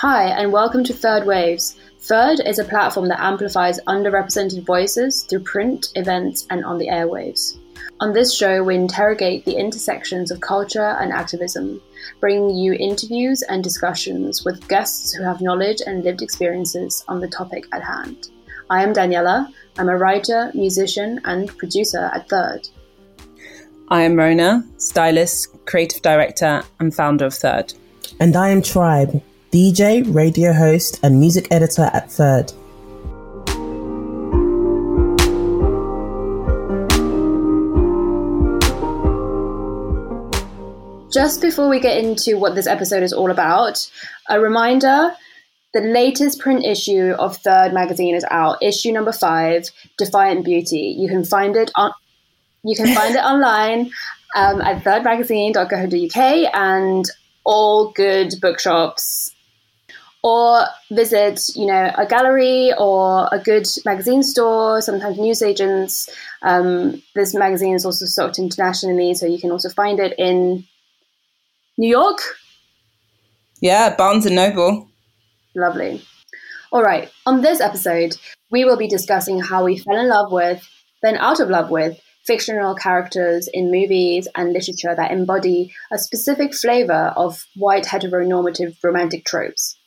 Hi, and welcome to Third Waves. Third is a platform that amplifies underrepresented voices through print, events, and on the airwaves. On this show, we interrogate the intersections of culture and activism, bringing you interviews and discussions with guests who have knowledge and lived experiences on the topic at hand. I am Daniela. I'm a writer, musician, and producer at Third. I am Rona, stylist, creative director, and founder of Third. And I am Tribe, DJ, radio host, and music editor at Third. Just before we get into what this episode is all about, a reminder the latest print issue of Third magazine is out, issue number five, Defiant Beauty. You can find it on you can find it online um, at thirdmagazine.co.uk and all good bookshops or visit, you know, a gallery or a good magazine store, sometimes newsagents. Um, this magazine is also stocked internationally, so you can also find it in New York. Yeah, Barnes and Noble. Lovely. All right, on this episode, we will be discussing how we fell in love with, then out of love with, fictional characters in movies and literature that embody a specific flavor of white heteronormative romantic tropes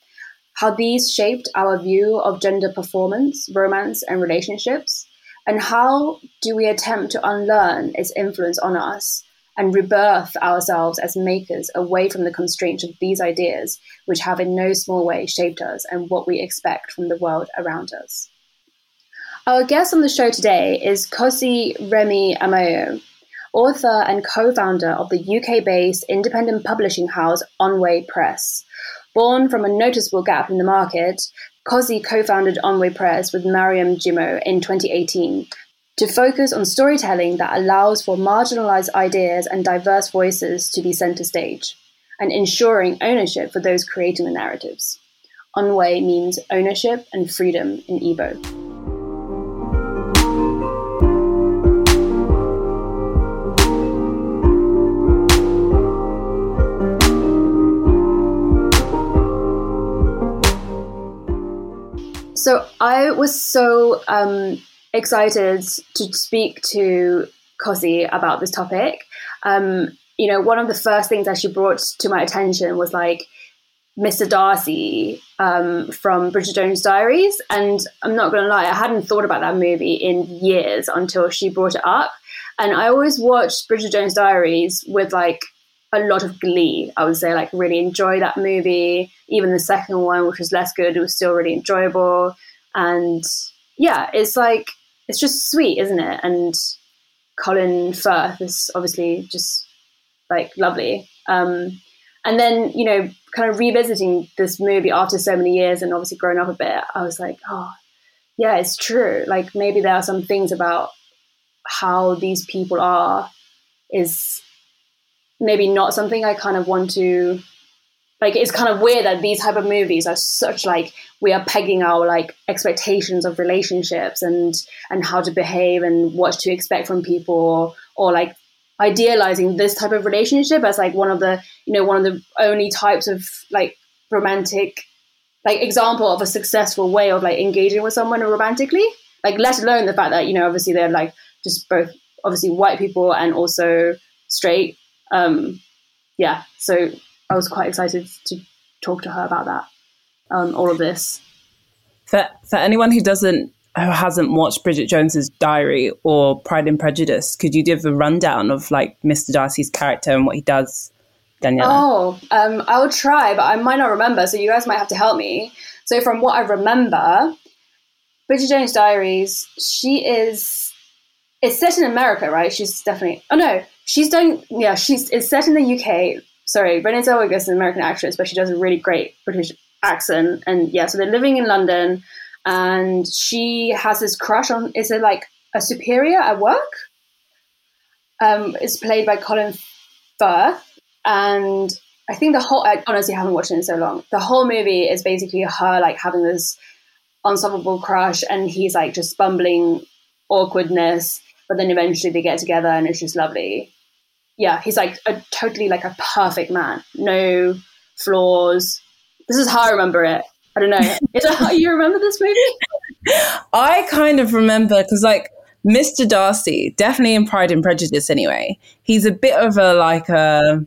how these shaped our view of gender performance, romance, and relationships, and how do we attempt to unlearn its influence on us and rebirth ourselves as makers away from the constraints of these ideas, which have in no small way shaped us and what we expect from the world around us. Our guest on the show today is Kosi Reni Amayo, author and co founder of the UK based independent publishing house Onwe Press, Born from a noticeable gap in the market, Kosi co-founded Onwe Press with Mariam Jimoh in 2018 to focus on storytelling that allows for marginalized ideas and diverse voices to be center stage, and ensuring ownership for those creating the narratives. Onwe means ownership and freedom in Igbo. So I was so um, excited to speak to Kosi about this topic. Um, you know, one of the first things that she brought to my attention was like Mr. Darcy um, from Bridget Jones' Diaries. And I'm not going to lie, I hadn't thought about that movie in years until she brought it up. And I always watched Bridget Jones' Diaries with like a lot of glee. I would say, like, really enjoy that movie. Even the second one, which was less good, it was still really enjoyable. And yeah, it's like, it's just sweet, isn't it? And Colin Firth is obviously just like lovely. Um, and then, you know, kind of revisiting this movie after so many years and obviously growing up a bit, I was like, oh, yeah, it's true. Like maybe there are some things about how these people are is maybe not something I kind of want to like it's kind of weird that these type of movies are such like we are pegging our like expectations of relationships and and how to behave and what to expect from people or, like idealizing this type of relationship as like one of the you know one of the only types of like romantic like example of a successful way of like engaging with someone romantically. Like let alone the fact that you know obviously they're like just both obviously white people and also straight um, yeah, so I was quite excited to talk to her about that, um, all of this. For for anyone who doesn't who hasn't watched Bridget Jones's Diary or Pride and Prejudice, could you give a rundown of like Mr. Darcy's character and what he does, Daniela? Oh, um, I will try, but I might not remember, so you guys might have to help me. So from what I remember, Bridget Jones' Diaries, she is it's set in America, right? She's definitely oh no, she's done yeah she's it's set in the uk sorry renee zellweger is an american actress but she does a really great british accent. And yeah so they're living in london and she has this crush on is it like a superior at work? Um it's played by colin firth and i think the whole i honestly haven't watched it in so long. The whole movie is basically her like having this unstoppable crush and he's like just bumbling awkwardness but then eventually they get together and it's just lovely yeah, he's like a totally like a perfect man, no flaws. This is how I remember it. I don't know. Is that how you remember this movie? I kind of remember because, like, Mr. Darcy, definitely in Pride and Prejudice anyway, he's a bit of a like a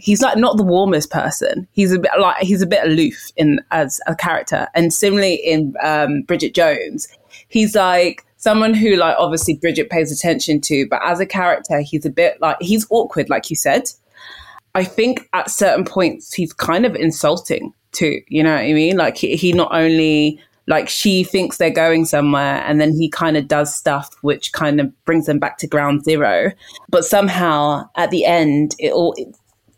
he's like not the warmest person. He's a bit like he's a bit aloof in as a character. And similarly in um, Bridget Jones, he's like someone who like obviously Bridget pays attention to, but as a character, he's a bit like he's awkward, like you said. I think at certain points he's kind of insulting too. You know what I mean? Like he, he not only like she thinks they're going somewhere and then he kind of does stuff which kind of brings them back to ground zero but somehow at the end it all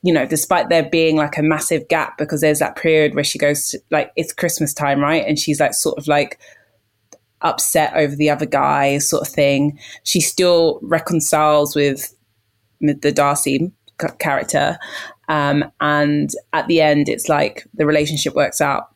you know despite there being like a massive gap because there's that period where she goes to, like it's christmas time right and she's like sort of like upset over the other guy sort of thing. She still reconciles with the darcy character. Um, and at the end it's like the relationship works out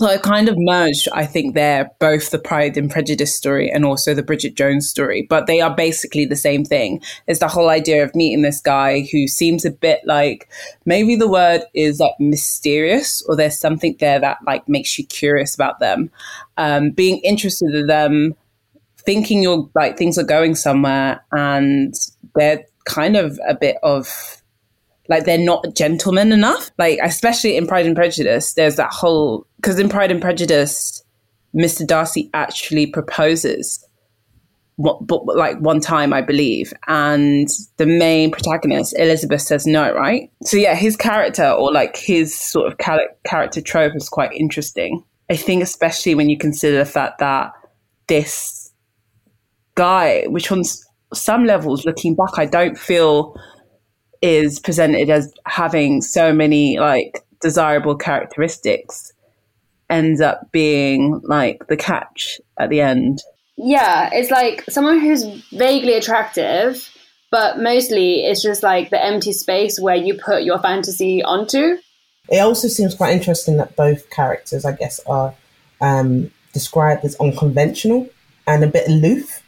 so I kind of merged, I think, there both the Pride and Prejudice story and also the Bridget Jones story, but they are basically the same thing. It's the whole idea of meeting this guy who seems a bit like maybe the word is like mysterious, or there's something there that like makes you curious about them, um, being interested in them, thinking you're like things are going somewhere, and they're kind of a bit of like they're not gentlemen enough. Like especially in Pride and Prejudice, there's that whole because in Pride and Prejudice, Mr. Darcy actually proposes what, but like one time, I believe, and the main protagonist Elizabeth says no, right? So yeah, his character or like his sort of character trope is quite interesting. I think especially when you consider the fact that this guy, which on some levels, looking back, I don't feel is presented as having so many like desirable characteristics ends up being like the catch at the end. Yeah, it's like someone who's vaguely attractive, but mostly it's just like the empty space where you put your fantasy onto. It also seems quite interesting that both characters, I guess, are um, described as unconventional and a bit aloof.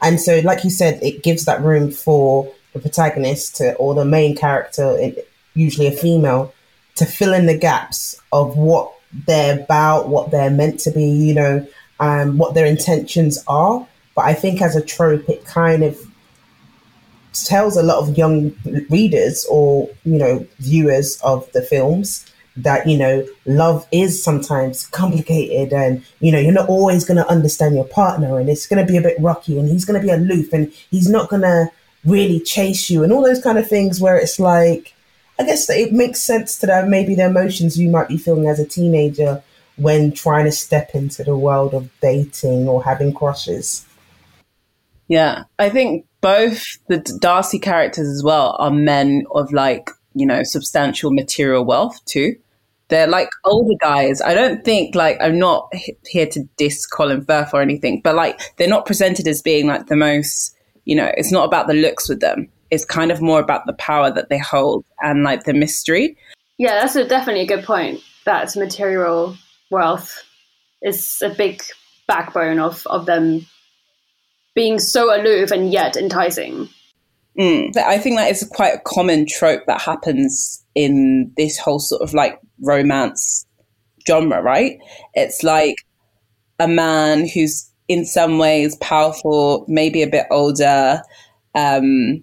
And so, like you said, it gives that room for the protagonist to, or the main character, usually a female, to fill in the gaps of what they're about, what they're meant to be, you know, um, what their intentions are. But I think as a trope, it kind of tells a lot of young readers or, you know, viewers of the films that, you know, love is sometimes complicated and, you know, you're not always going to understand your partner and it's going to be a bit rocky and he's going to be aloof and he's not going to really chase you and all those kind of things where it's like, I guess it makes sense to that maybe the emotions you might be feeling as a teenager when trying to step into the world of dating or having crushes. Yeah, I think both the Darcy characters as well are men of like, you know, substantial material wealth too. They're like older guys. I don't think like I'm not here to diss Colin Firth or anything, but like they're not presented as being like the most, you know, it's not about the looks with them it's kind of more about the power that they hold and like the mystery. Yeah, that's a, definitely a good point. That material wealth is a big backbone of, of them being so aloof and yet enticing. Mm. I think that is quite a common trope that happens in this whole sort of like romance genre, right? It's like a man who's in some ways powerful, maybe a bit older, um,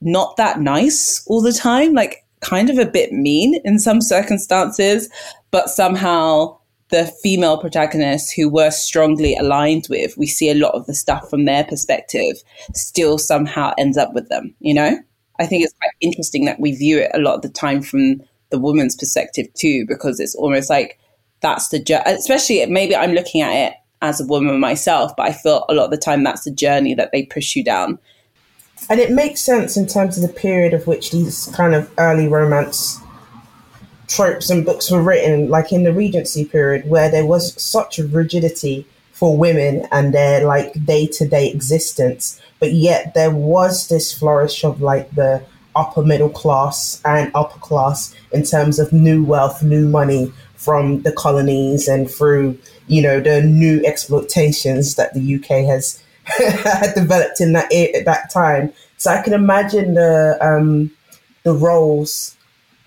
not that nice all the time, like kind of a bit mean in some circumstances, but somehow the female protagonists who we're strongly aligned with, we see a lot of the stuff from their perspective still somehow ends up with them, you know? I think it's quite interesting that we view it a lot of the time from the woman's perspective too, because it's almost like that's the journey, especially maybe I'm looking at it as a woman myself, but I feel a lot of the time that's the journey that they push you down and it makes sense in terms of the period of which these kind of early romance tropes and books were written, like in the Regency period, where there was such a rigidity for women and their like day to day existence, but yet there was this flourish of like the upper middle class and upper class in terms of new wealth, new money from the colonies and through, you know, the new exploitations that the UK has had developed in that at that time. So I can imagine the um, the roles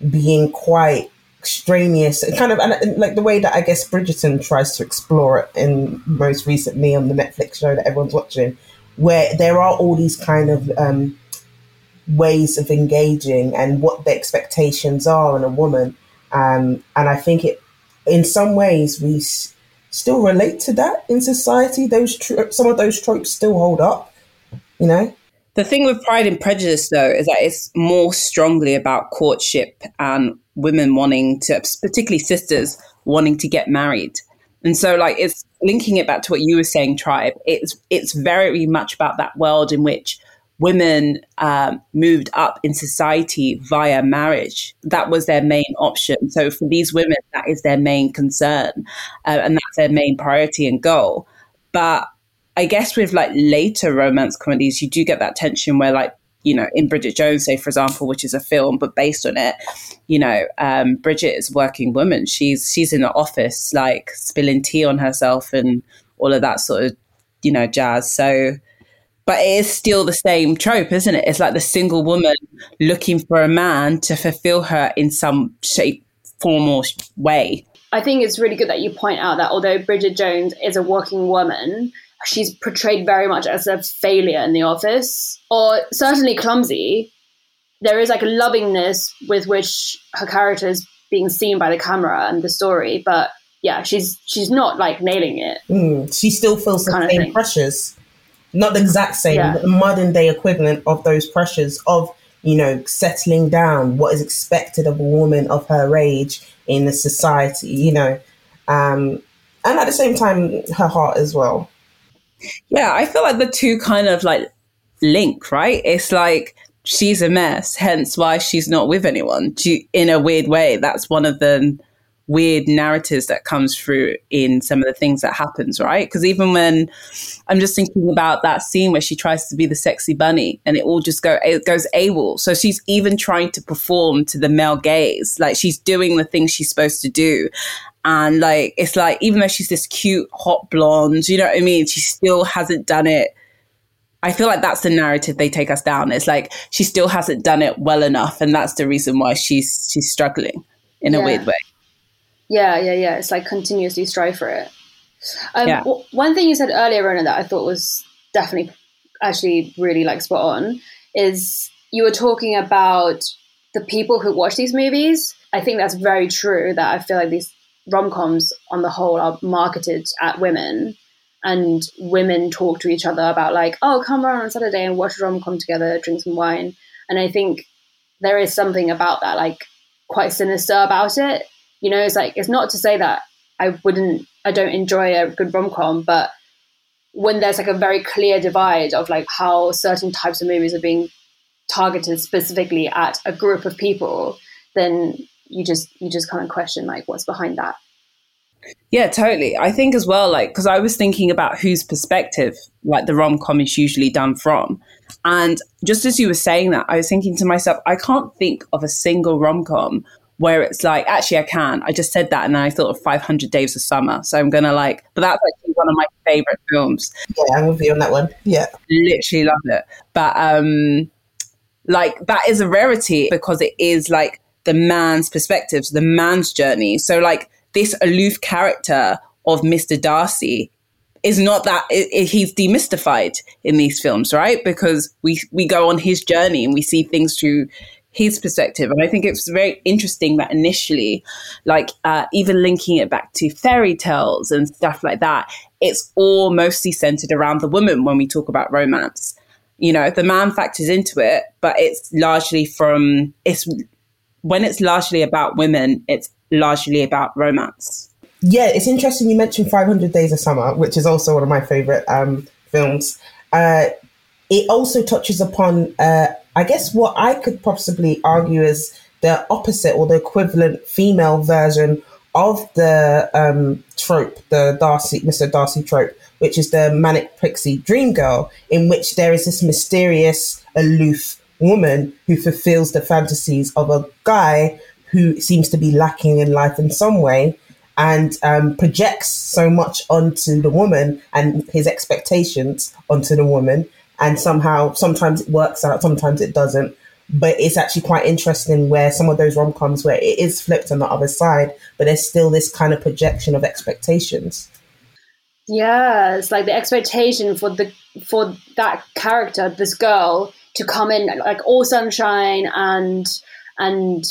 being quite extraneous kind of and, like the way that I guess Bridgerton tries to explore it in most recently on the Netflix show that everyone's watching, where there are all these kind of um, ways of engaging and what the expectations are in a woman, um, and I think it in some ways we still relate to that in society. Those tro- some of those tropes still hold up, you know. The thing with Pride and Prejudice, though, is that it's more strongly about courtship and women wanting to, particularly sisters, wanting to get married. And so, like, it's linking it back to what you were saying, Tribe. It's it's very much about that world in which women um, moved up in society via marriage. That was their main option. So for these women, that is their main concern, uh, and that's their main priority and goal. But I guess with like later romance comedies, you do get that tension where like you know in Bridget Jones, say for example, which is a film but based on it, you know um, Bridget is a working woman. She's she's in the office like spilling tea on herself and all of that sort of you know jazz. So. But it is still the same trope, isn't it? It's like the single woman looking for a man to fulfill her in some shape, form, or way. I think it's really good that you point out that although Bridget Jones is a working woman, she's portrayed very much as a failure in the office, or certainly clumsy. There is like a lovingness with which her character is being seen by the camera and the story, but yeah, she's she's not like nailing it. Mm, she still feels the Kind of same pressures, not the exact same, Yeah. the modern day equivalent of those pressures of you know settling down, what is expected of a woman of her age in the society, you know, um, and at the same time, her heart as well. Yeah, I feel like the two kind of like link, right? It's like she's a mess, hence why she's not with anyone. You- in a weird way, that's one of the weird narratives that comes through in some of the things that happens, right? Because even when I'm just thinking about that scene where she tries to be the sexy bunny and it all just go it goes AWOL. So she's even trying to perform to the male gaze, like she's doing the things she's supposed to do. And like it's like even though she's this cute hot blonde, you know what I mean? She still hasn't done it. I feel like that's the narrative they take us down. It's like she still hasn't done it well enough, and that's the reason why she's she's struggling in a weird way. Yeah, yeah, yeah. It's like continuously strive for it. Um, Yeah. w- one thing you said earlier, Rona, that I thought was definitely actually really like spot on is you were talking about the people who watch these movies. I think that's very true. That I feel like these rom coms on the whole are marketed at women, and women talk to each other about like, oh, come around on Saturday and watch a rom com together, drink some wine. And I think there is something about that, like quite sinister about it. You know, it's like it's not to say that I wouldn't, I don't enjoy a good rom com, but when there's like a very clear divide of like how certain types of movies are being targeted specifically at a group of people, then you just you just kind of question like what's behind that. Yeah, totally. I think as well, like, because I was thinking about whose perspective, like, the rom com is usually done from. And just as you were saying that, I was thinking to myself, I can't think of a single rom com where it's like, actually, I can. I just said that and then I thought of 500 Days of Summer. So I'm going to like, but that's actually one of my favorite films. Yeah, I'm with you on that one. Yeah. Literally love it. But, um, like, that is a rarity because it is like the man's perspective, the man's journey. So, like, this aloof character of Mr. Darcy is not that i i he's demystified in these films, right? Because we we go on his journey and we see things through his perspective, and I think it's very interesting that initially, like uh, even linking it back to fairy tales and stuff like that, it's all mostly centered around the woman when we talk about romance. You know, the man factors into it, but it's largely from it's when it's largely about women, it's largely about romance. Yeah, it's interesting you mentioned 500 Days of Summer, which is also one of my favorite um, films. Uh, it also touches upon, uh, I guess, what I could possibly argue is the opposite or the equivalent female version of the um, trope, the Darcy, Mr. Darcy trope, which is the manic pixie dream girl, in which there is this mysterious, aloof woman who fulfills the fantasies of a guy who seems to be lacking in life in some way and um, projects so much onto the woman and his expectations onto the woman. And somehow, sometimes it works out, sometimes it doesn't. but it's actually quite interesting where some of those rom coms where it is flipped on the other side, but there's still this kind of projection of expectations. Yeah, it's like the expectation for the for that character, this girl, to come in like all sunshine and and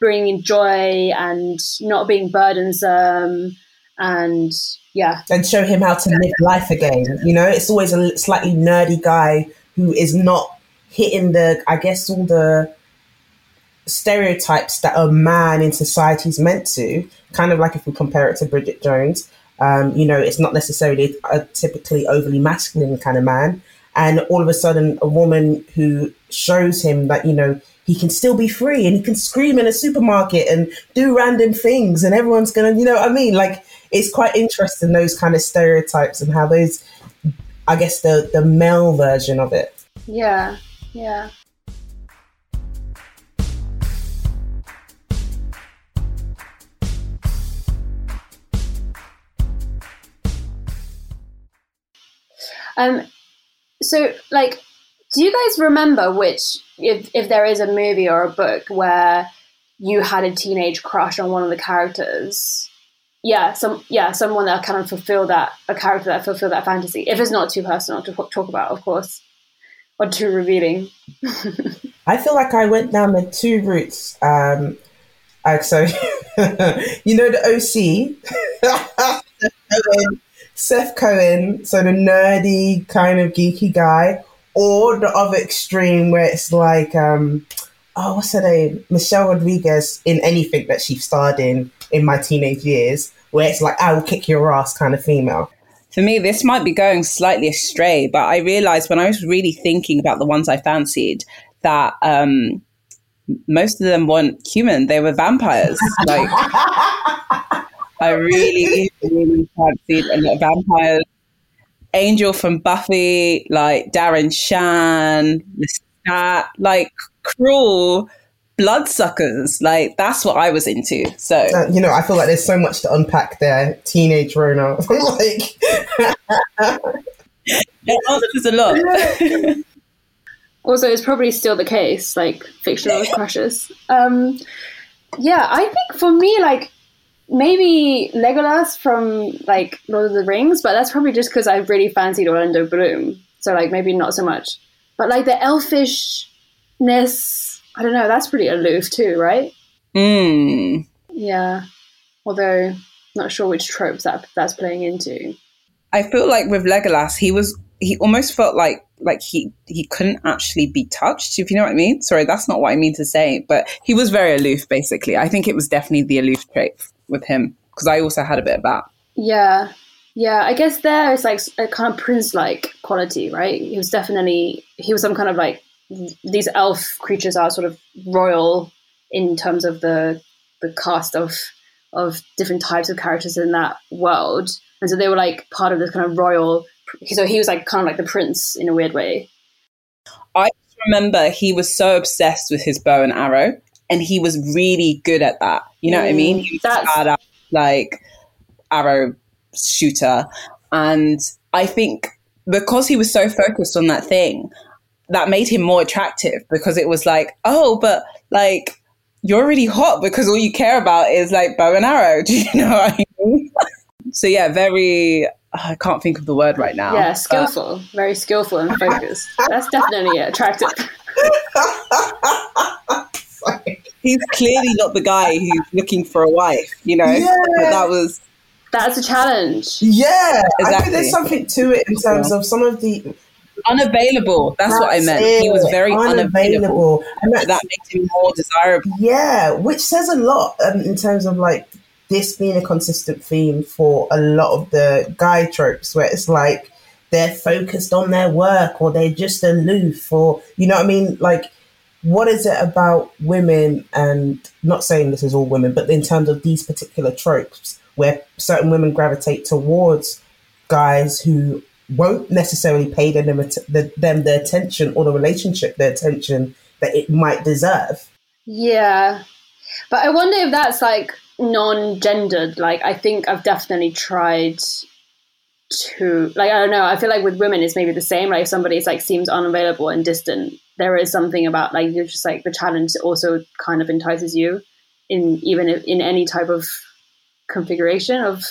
bringing joy and not being burdensome and yeah. and show him how to live life again you know? It's always a slightly nerdy guy who is not hitting the i guess all the stereotypes that a man in society is meant to. Kind of like if we compare it to bridget jones um, you know it's not necessarily a typically overly masculine kind of man. And all of a sudden a woman who shows him that you know he can still be free and he can scream in a supermarket and do random things and everyone's gonna you know what i mean? Like it's quite interesting those kind of stereotypes and how those i guess the the male version of it yeah yeah um so like do you guys remember which, if, if there is a movie or a book where you had a teenage crush on one of the characters? Yeah, some yeah, someone that kind of fulfilled that a character that fulfill that fantasy. If it's not too personal to talk about, of course, or too revealing. I feel like I went down the two routes. Um, I, so you know the OC, Seth Cohen, so the nerdy kind of geeky guy, or the other extreme where it's like, um, oh, what's her name? Michelle Rodriguez in anything that she starred in in my teenage years, where it's like, I will kick your ass kind of female. For me, this might be going slightly astray, but I realized when I was really thinking about the ones I fancied that um, most of them weren't human; they were vampires. Like, I really, really fancied a lot of vampires Angel from Buffy, like Darren Shan, like cruel bloodsuckers. Like that's what I was into. So uh, you know, I feel like there's so much to unpack there. Teenage Rona, like it answers a lot. also, it's probably still the case, like fictional crushes. Um, yeah, I think for me, like maybe Legolas from like Lord of the Rings, but that's probably just because I really fancied Orlando Bloom. So like maybe not so much. But like the elfishness, I don't know, that's pretty aloof too, right? Mm. Yeah. Although not sure which tropes that that's playing into. I feel like with Legolas, he was he almost felt like like he he couldn't actually be touched if you know what i mean sorry that's not what i mean to say but he was very aloof basically i think it was definitely the aloof trait with him because I also had a bit of that. Yeah, yeah. I guess there is like a kind of prince-like quality, right? He was definitely he was some kind of like these elf creatures are sort of royal in terms of the the cast of of different types of characters in that world, and so they were like part of this kind of royal. So he was like kind of like the prince in a weird way. I remember he was so obsessed with his bow and arrow and he was really good at that. You know mm, what I mean? He was badass, like arrow shooter, and I think because he was so focused on that thing, that made him more attractive because it was like, oh, but like you're really hot because all you care about is like bow and arrow. Do you know what I mean? so yeah, very. I can't think of the word right now. Yeah, skillful, but... very skillful and focused. That's definitely attractive. he's clearly not the guy who's looking for a wife, you know? Yeah. But that was. That's a challenge. Yeah. Exactly. I think there's something to it in terms of some of the. Unavailable. That's, That's what I meant. It. He was very unavailable. unavailable. And that makes him more desirable. Yeah, which says a lot um, in terms of like this being a consistent theme for a lot of the guy tropes where it's like they're focused on their work or they're just aloof or you know what I mean? Like what is it about women and not saying this is all women but in terms of these particular tropes where certain women gravitate towards guys who won't necessarily pay them the, them the attention or the relationship the attention that it might deserve yeah but i wonder if that's like non-gendered like i think i've definitely tried to, like I don't know. I feel like with women it's maybe the same. Like if somebody's like seems unavailable and distant, there is something about like you're just like the challenge also kind of entices you in even in any type of configuration of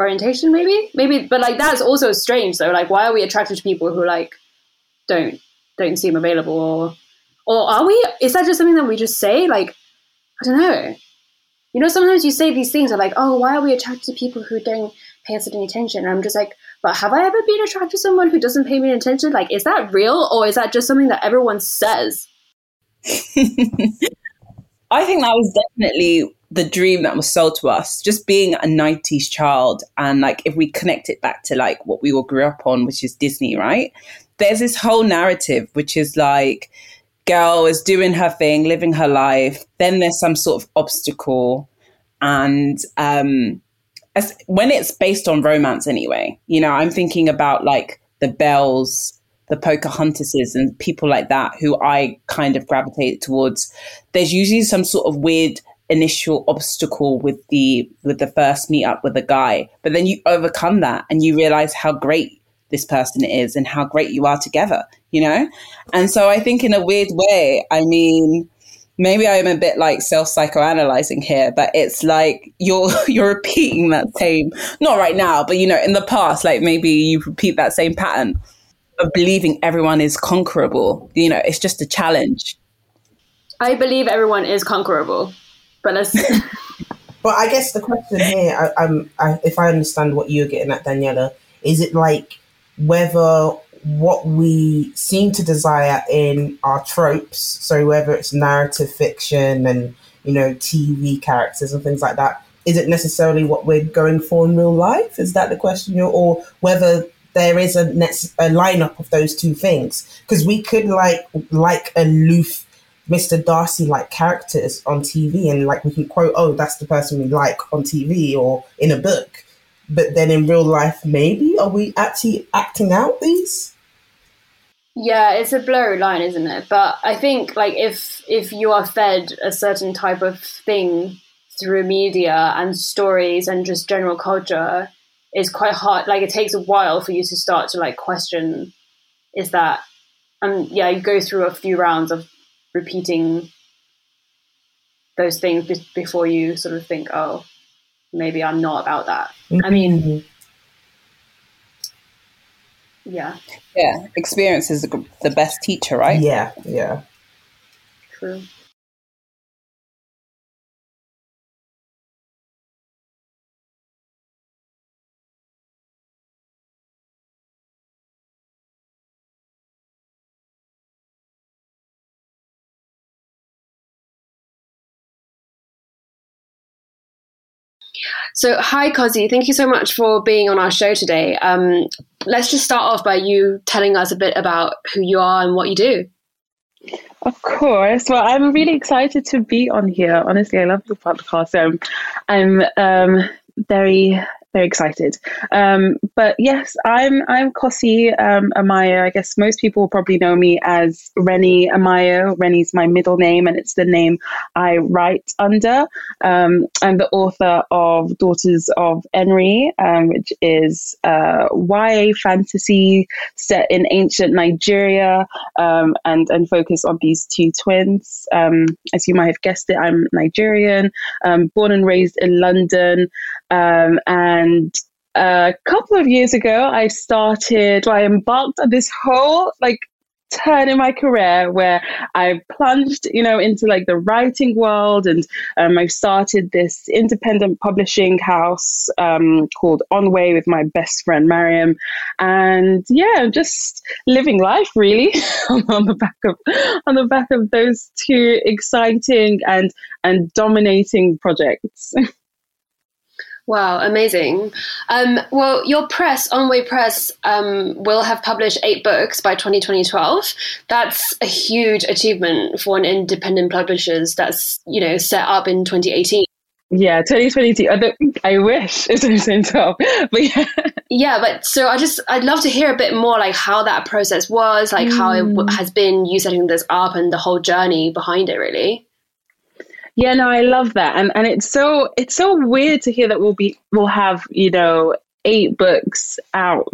orientation maybe? Maybe but like that's also strange though. Like why are we attracted to people who like don't don't seem available? Or or are we? Is that just something that we just say? Like i don't know. You know sometimes you say these things are like oh why are we attracted to people who don't pay us any attention? And i'm just like but have i ever been attracted to someone who doesn't pay me attention? Like is that real? Or is that just something that everyone says I think that was definitely the dream that was sold to us, just being a 90s child. And like, if we connect it back to like what we all grew up on, which is Disney, right? There's this whole narrative, which is like, girl is doing her thing, living her life. Then there's some sort of obstacle. And um, as, when it's based on romance, anyway, you know, I'm thinking about like the Belles the Pocahontases and people like that who I kind of gravitate towards, there's usually some sort of weird initial obstacle with the with the first meet up with a guy. But then you overcome that and you realize how great this person is and how great you are together, you know? And so I think in a weird way, I mean, maybe I'm a bit like self psychoanalyzing here, but it's like you're you're repeating that same not right now, but you know, in the past, like maybe you repeat that same pattern of believing everyone is conquerable. You know, it's just a challenge. I believe everyone is conquerable, but let's. but I guess the question here, I, am if I understand what you're getting at, Daniela, is it like whether what we seem to desire in our tropes, so whether it's narrative fiction and you know TV characters and things like that, is it necessarily what we're going for in real life? Is that the question? Or whether there is a, a lineup of those two things because we could like like aloof Mr. Darcy like characters on TV and like we can quote, oh, that's the person we like on TV or in a book. But then in real life, maybe are we actually acting out these? Yeah, it's a blurry line, isn't it? But I think like if if you are fed a certain type of thing through media and stories and just general culture, is quite hard. Like it takes a while for you to start to like question, is that, and yeah, you go through a few rounds of repeating those things be- before you sort of think, oh, maybe I'm not about that. Mm-hmm. I mean, yeah, yeah, experience is the best teacher, right? Yeah, yeah, true. So, hi, Kosi. Thank you so much for being on our show today. Um, let's just start off by you telling us a bit about who you are and what you do. Of course. Well, I'm really excited to be on here. Honestly, I love the podcast. So I'm um, very very excited. Um, but yes, I'm I'm Kosi um, Amayo. I guess most people probably know me as Reni Amayo. Reni's my middle name, and it's the name I write under. Um, I'm the author of Daughters of Nri, um, which is uh, YA fantasy set in ancient Nigeria, um, and and focus on these two twins. Um, as you might have guessed it, I'm Nigerian, born and raised in London, and and a couple of years ago, I started, I embarked on this whole like turn in my career where I plunged, you know, into like the writing world, and um, I started this independent publishing house um, called Onwe with my best friend Mariam, and yeah, just living life really on the back of on the back of those two exciting and and dominating projects. Wow, amazing. Um, well, your press, Onwe Press, um, will have published eight books by 2012. That's a huge achievement for an independent publisher that's, you know, set up in 2018. Yeah, 2022. I, I wish it's 2012, but yeah. Yeah, but so I just, I'd love to hear a bit more like how that process was, like mm. how it w- mm. has been you setting this up and the whole journey behind it, really. Yeah, no, I love that, and and it's so it's so weird to hear that we'll be we'll have you know eight books out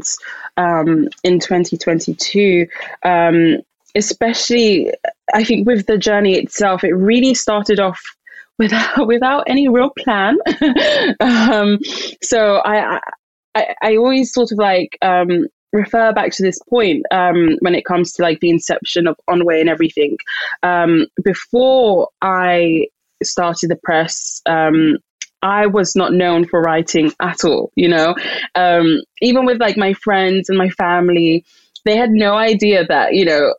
um, in 2022. Um, especially, I think with the journey itself, it really started off without without any real plan. um, so I, I I always sort of like um, refer back to this point um, when it comes to like the inception of Onwe and everything. Um, before I started the press, um, I was not known for writing at all, you know. Um, even with like my friends and my family, they had no idea that, you know,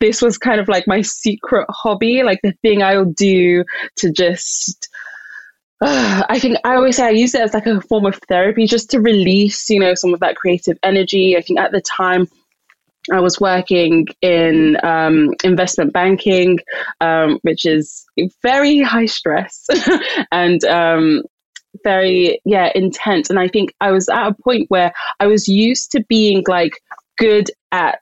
this was kind of like my secret hobby, like the thing I'll do to just uh, I think I always say I use it as like a form of therapy just to release, you know, some of that creative energy. I think at the time I was working in um, investment banking, um, which is very high stress and um, very, yeah, intense. And I think I was at a point where I was used to being like good at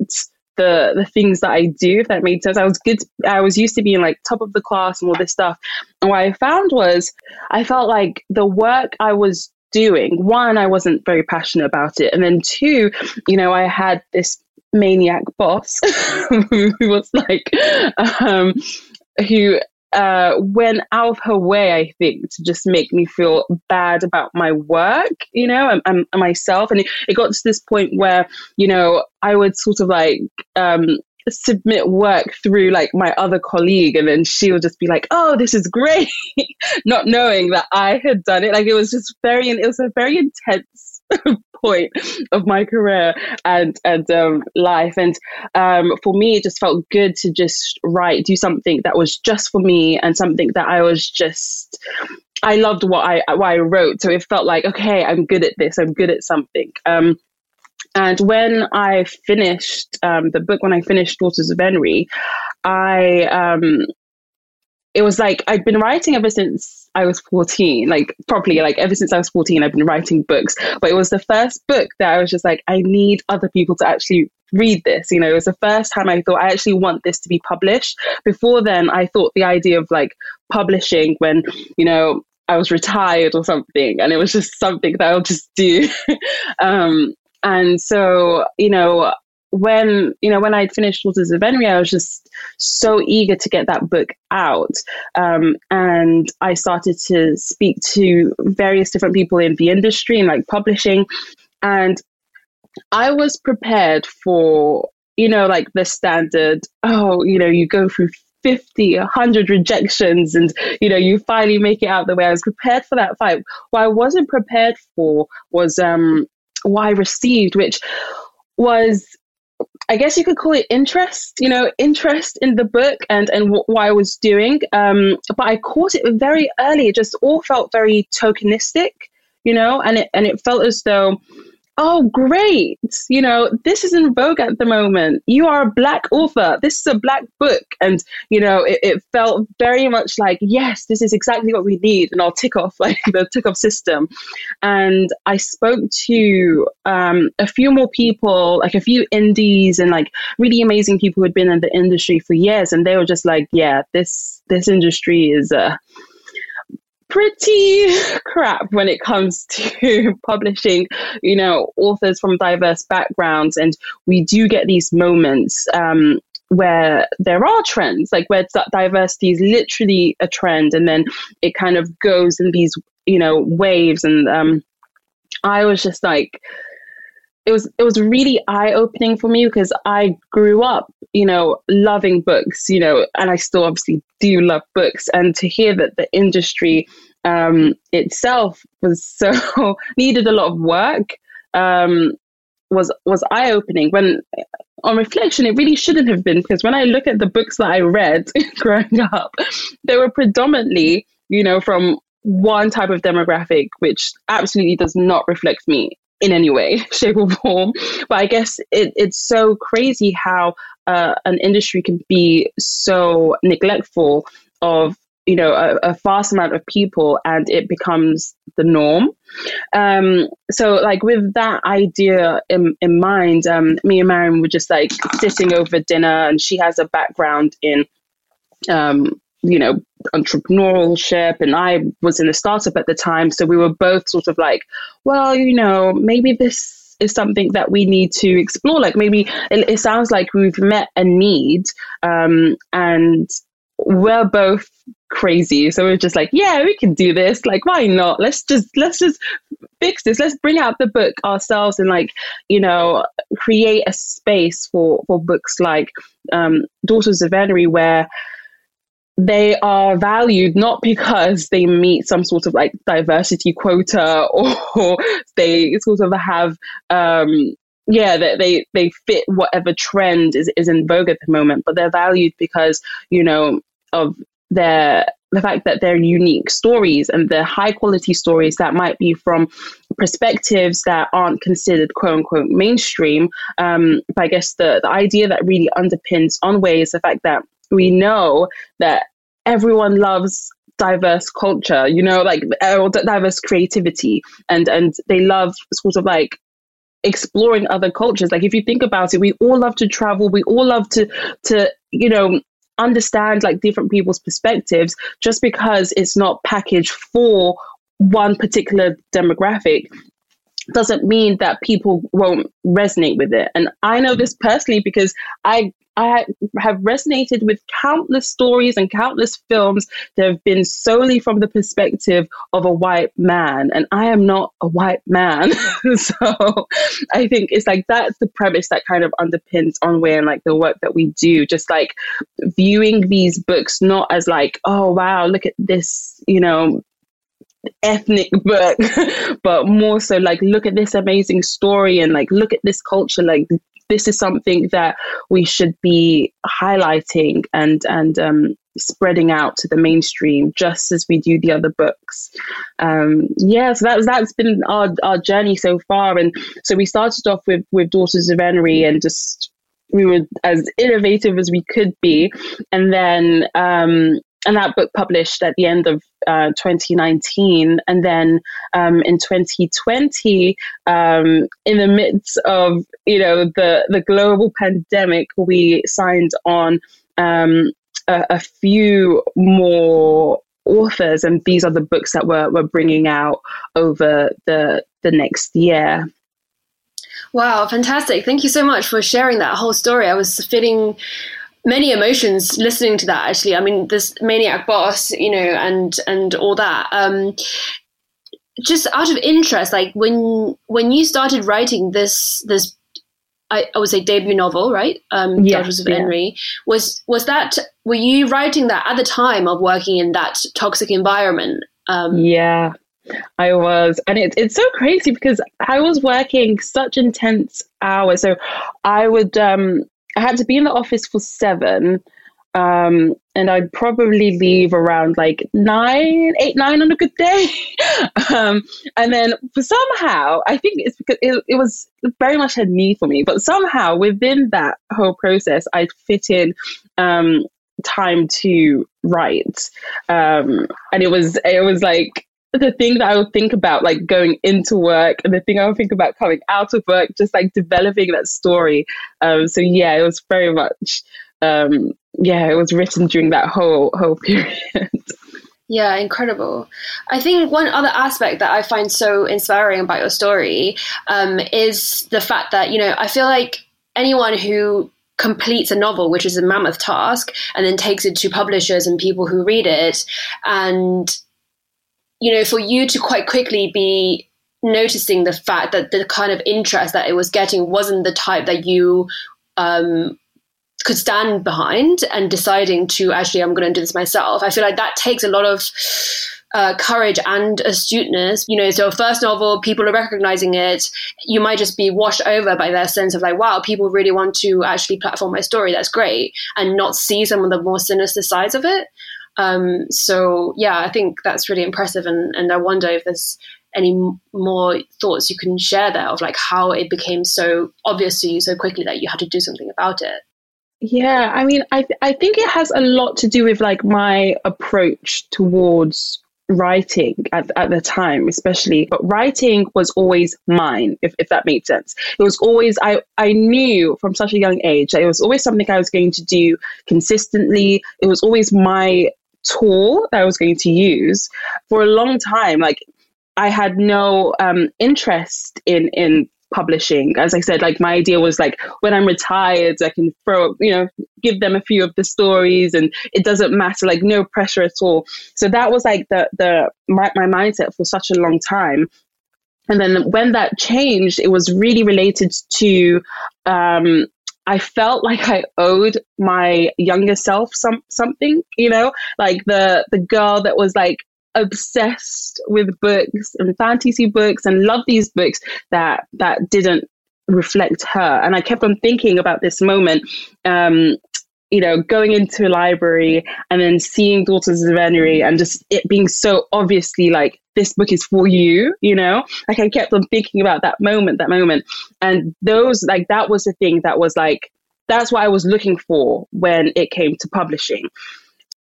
the the things that I do, if that made sense. I was good. I was used to being like top of the class and all this stuff. And what I found was, I felt like the work I was doing, one, I wasn't very passionate about it, and then two, you know, I had this maniac boss who was like, um, who uh, went out of her way, I think, to just make me feel bad about my work, you know, and, and, myself. And it, it, got to this point where, you know, I would sort of like um, submit work through like my other colleague, and then she would just be like, "Oh, this is great," not knowing that I had done it. Like it was just very, it was a very intense point of my career and and um, life. And um, for me, it just felt good to just write, do something that was just for me and something that I was just. I loved what I what I wrote, so it felt like okay, I'm good at this. I'm good at something. Um, and when I finished um, the book, when I finished Daughters of Nri, I um, it was like I'd been writing ever since I was 14, like properly, like ever since I was 14, I've been writing books. But it was the first book that I was just like, I need other people to actually read this. You know, it was the first time I thought I actually want this to be published. Before then, I thought the idea of like publishing when, you know, I was retired or something, and it was just something that I'll just do. um, and so, you know, when you know when I'd finished Daughters of Nri, I was just so eager to get that book out, um, and I started to speak to various different people in the industry and like publishing, and I was prepared for you know like the standard. Oh, you know, you go through 50, 100 rejections, and you know, you finally make it out the way. I was prepared for that fight. What I wasn't prepared for was um, I received, which was I guess you could call it interest, you know, interest in the book and and what I was doing. Um, but I caught it very early. It just all felt very tokenistic, you know, and it and it felt as though oh, great, you know, this is in vogue at the moment. You are a black author. This is a black book. And, you know, it, it felt very much like, yes, this is exactly what we need. And I'll tick off like the tick off system. And I spoke to um, a few more people, like a few indies and like really amazing people who had been in the industry for years. And they were just like, yeah, this, this industry is, uh, pretty crap when it comes to publishing, you know, authors from diverse backgrounds. And we do get these moments um, where there are trends, like where that diversity is literally a trend, and then it kind of goes in these, you know, waves. And um, I was just like, it was it was really eye opening for me because I grew up, you know, loving books, you know, and I still obviously do love books. And to hear that the industry um, itself was so needed a lot of work um, was was eye opening. When on reflection, it really shouldn't have been because when I look at the books that I read growing up, they were predominantly, you know, from one type of demographic, which absolutely does not reflect me in any way, shape, or form. But I guess it, it's so crazy how uh, an industry can be so neglectful of you know a, a, vast amount of people and it becomes the norm um, so like with that idea in, in mind um, me and Mariam were just like sitting over dinner and she has a background in um, you know entrepreneurship and I was in a startup at the time. So we were both sort of like, well, you know, maybe this is something that we need to explore. Like maybe it, it sounds like we've met a need um, and we're both crazy. So we're just like, yeah, we can do this. Like, why not? Let's just let's just fix this. Let's bring out the book ourselves and like, you know, create a space for for books like um, Daughters of Nri where they are valued not because they meet some sort of like diversity quota or they sort of have um yeah that they they fit whatever trend is, is in vogue at the moment but they're valued because you know of their the fact that they're unique stories and they're high quality stories that might be from perspectives that aren't considered quote unquote mainstream. Um, but I guess the, the idea that really underpins Onwe is the fact that we know that everyone loves diverse culture, you know, like uh, diverse creativity, and and they love sort of like exploring other cultures. Like if you think about it, we all love to travel, we all love to to you know understand like different people's perspectives just because it's not packaged for one particular demographic doesn't mean that people won't resonate with it. And I know this personally because I I have resonated with countless stories and countless films that have been solely from the perspective of a white man. And I am not a white man. so I think it's like that's the premise that kind of underpins Onwe and like the work that we do. Just like viewing these books not as like, oh wow, look at this, you know, ethnic book but more so like look at this amazing story and like look at this culture like this is something that we should be highlighting and and um, spreading out to the mainstream, just as we do the other books. Um, yeah, so that's that's been our our journey so far, and so we started off with with Daughters of Nri and just we were as innovative as we could be, and then um, and that book published at the end of uh, 2019 and then um, in 2020 um, in the midst of you know the the global pandemic we signed on um, a, a, few more authors and these are the books that we're, we're bringing out over the the next year. Wow fantastic. Thank you so much for sharing that whole story. I was feeling many emotions listening to that actually i mean this maniac boss you know and and all that um just out of interest like when when you started writing this this I, I would say debut novel, right? Um, yeah, Daughters of yeah. Nri. Was was that? Were you writing that at the time of working in that toxic environment? Um, yeah, I was, and it's it's so crazy because I was working such intense hours. So I would um, I had to be in the office for seven. Um, and I'd probably leave around like nine, eight, nine on a good day. um, and then somehow, I think it's because it, it was very much a need for me, but somehow within that whole process, I'd fit in um, time to write. Um, and it was, it was like, the thing that I would think about like going into work and the thing I would think about coming out of work, just like developing that story. Um, so yeah, it was very much um, yeah, it was written during that whole whole period. Yeah, incredible. I think one other aspect that I find so inspiring about your story um, is the fact that, you know, I feel like anyone who completes a novel, which is a mammoth task, and then takes it to publishers and people who read it, and you know, for you to quite quickly be noticing the fact that the kind of interest that it was getting wasn't the type that you um, could stand behind and deciding to actually, I'm going to do this myself. I feel like that takes a lot of uh, courage and astuteness. You know, so first novel, people are recognizing it. You might just be washed over by their sense of like, wow, people really want to actually platform my story. That's great, and not see some of the more sinister sides of it. Um, so yeah, I think that's really impressive, and and I wonder if there's any more thoughts you can share there of like how it became so obvious to you so quickly that you had to do something about it. Yeah, I mean, I th- I think it has a lot to do with like my approach towards writing at, at the time especially but writing was always mine if, if that made sense it was always I, I knew from such a young age that it was always something i was going to do consistently it was always my tool that I was going to use for a long time. Like I had no um, interest in in publishing. As I said, like my idea was like when I'm retired, I can throw, you know, give them a few of the stories, and it doesn't matter, like no pressure at all. So that was like the the my, my mindset for such a long time. And then when that changed, it was really related to um, I felt like I owed my younger self some something, you know, like the the girl that was like obsessed with books and fantasy books and loved these books that that didn't reflect her. And I kept on thinking about this moment. Um, you know, going into a library and then seeing Daughters of Nri and just it being so obviously like this book is for you, you know? Like I kept on thinking about that moment, that moment. And those like that was the thing that was like that's what I was looking for when it came to publishing.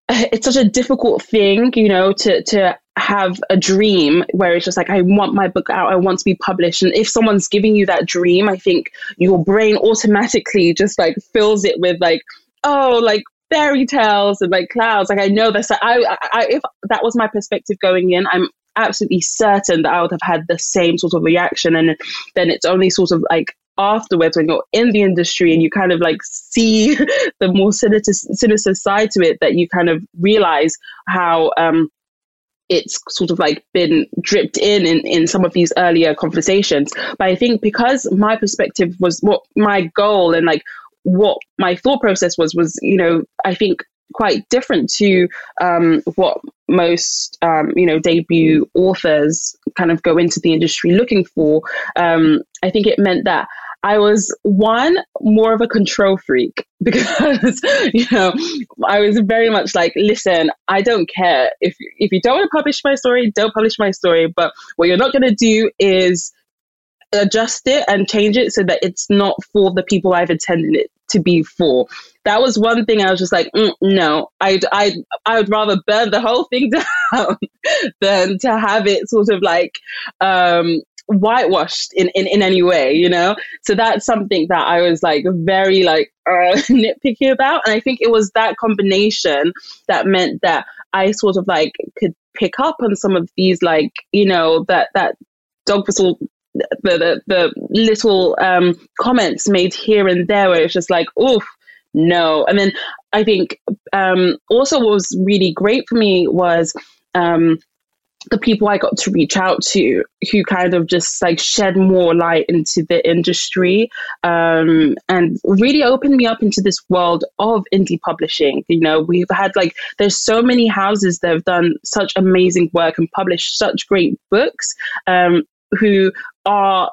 it's such a difficult thing, you know, to to have a dream where it's just like I want my book out, I want to be published. And if someone's giving you that dream, I think your brain automatically just like fills it with like, oh, like fairy tales and like clouds. Like I know that's like, I, I if that was my perspective going in, I'm absolutely certain that I would have had the same sort of reaction. And then it's only sort of like afterwards when you're in the industry and you kind of like see the more sinister, sinister side to it that you kind of realize how um, it's sort of like been dripped in, in in some of these earlier conversations but i think because my perspective was what my goal and like what my thought process was was you know i think quite different to um, what most um, you know debut authors kind of go into the industry looking for. Um, I think it meant that I was one more of a control freak because you know I was very much like, listen, I don't care if if you don't want to publish my story, don't publish my story. But what you're not going to do is adjust it and change it so that it's not for the people I've intended it to be for. That was one thing I was just like, mm, no, I'd, I'd, I would rather burn the whole thing down than to have it sort of like, um, whitewashed in, in, in any way, you know? So that's something that I was like very like uh, nitpicky about. And I think it was that combination that meant that I sort of like could pick up on some of these like, you know, that, that dog whistle the the, the little um, comments made here and there where it's just like, oof, no. And then I think um, also what was really great for me was um, the people I got to reach out to who kind of just like shed more light into the industry um, and really opened me up into this world of indie publishing. You know, we've had like, there's so many houses that have done such amazing work and published such great books um, who are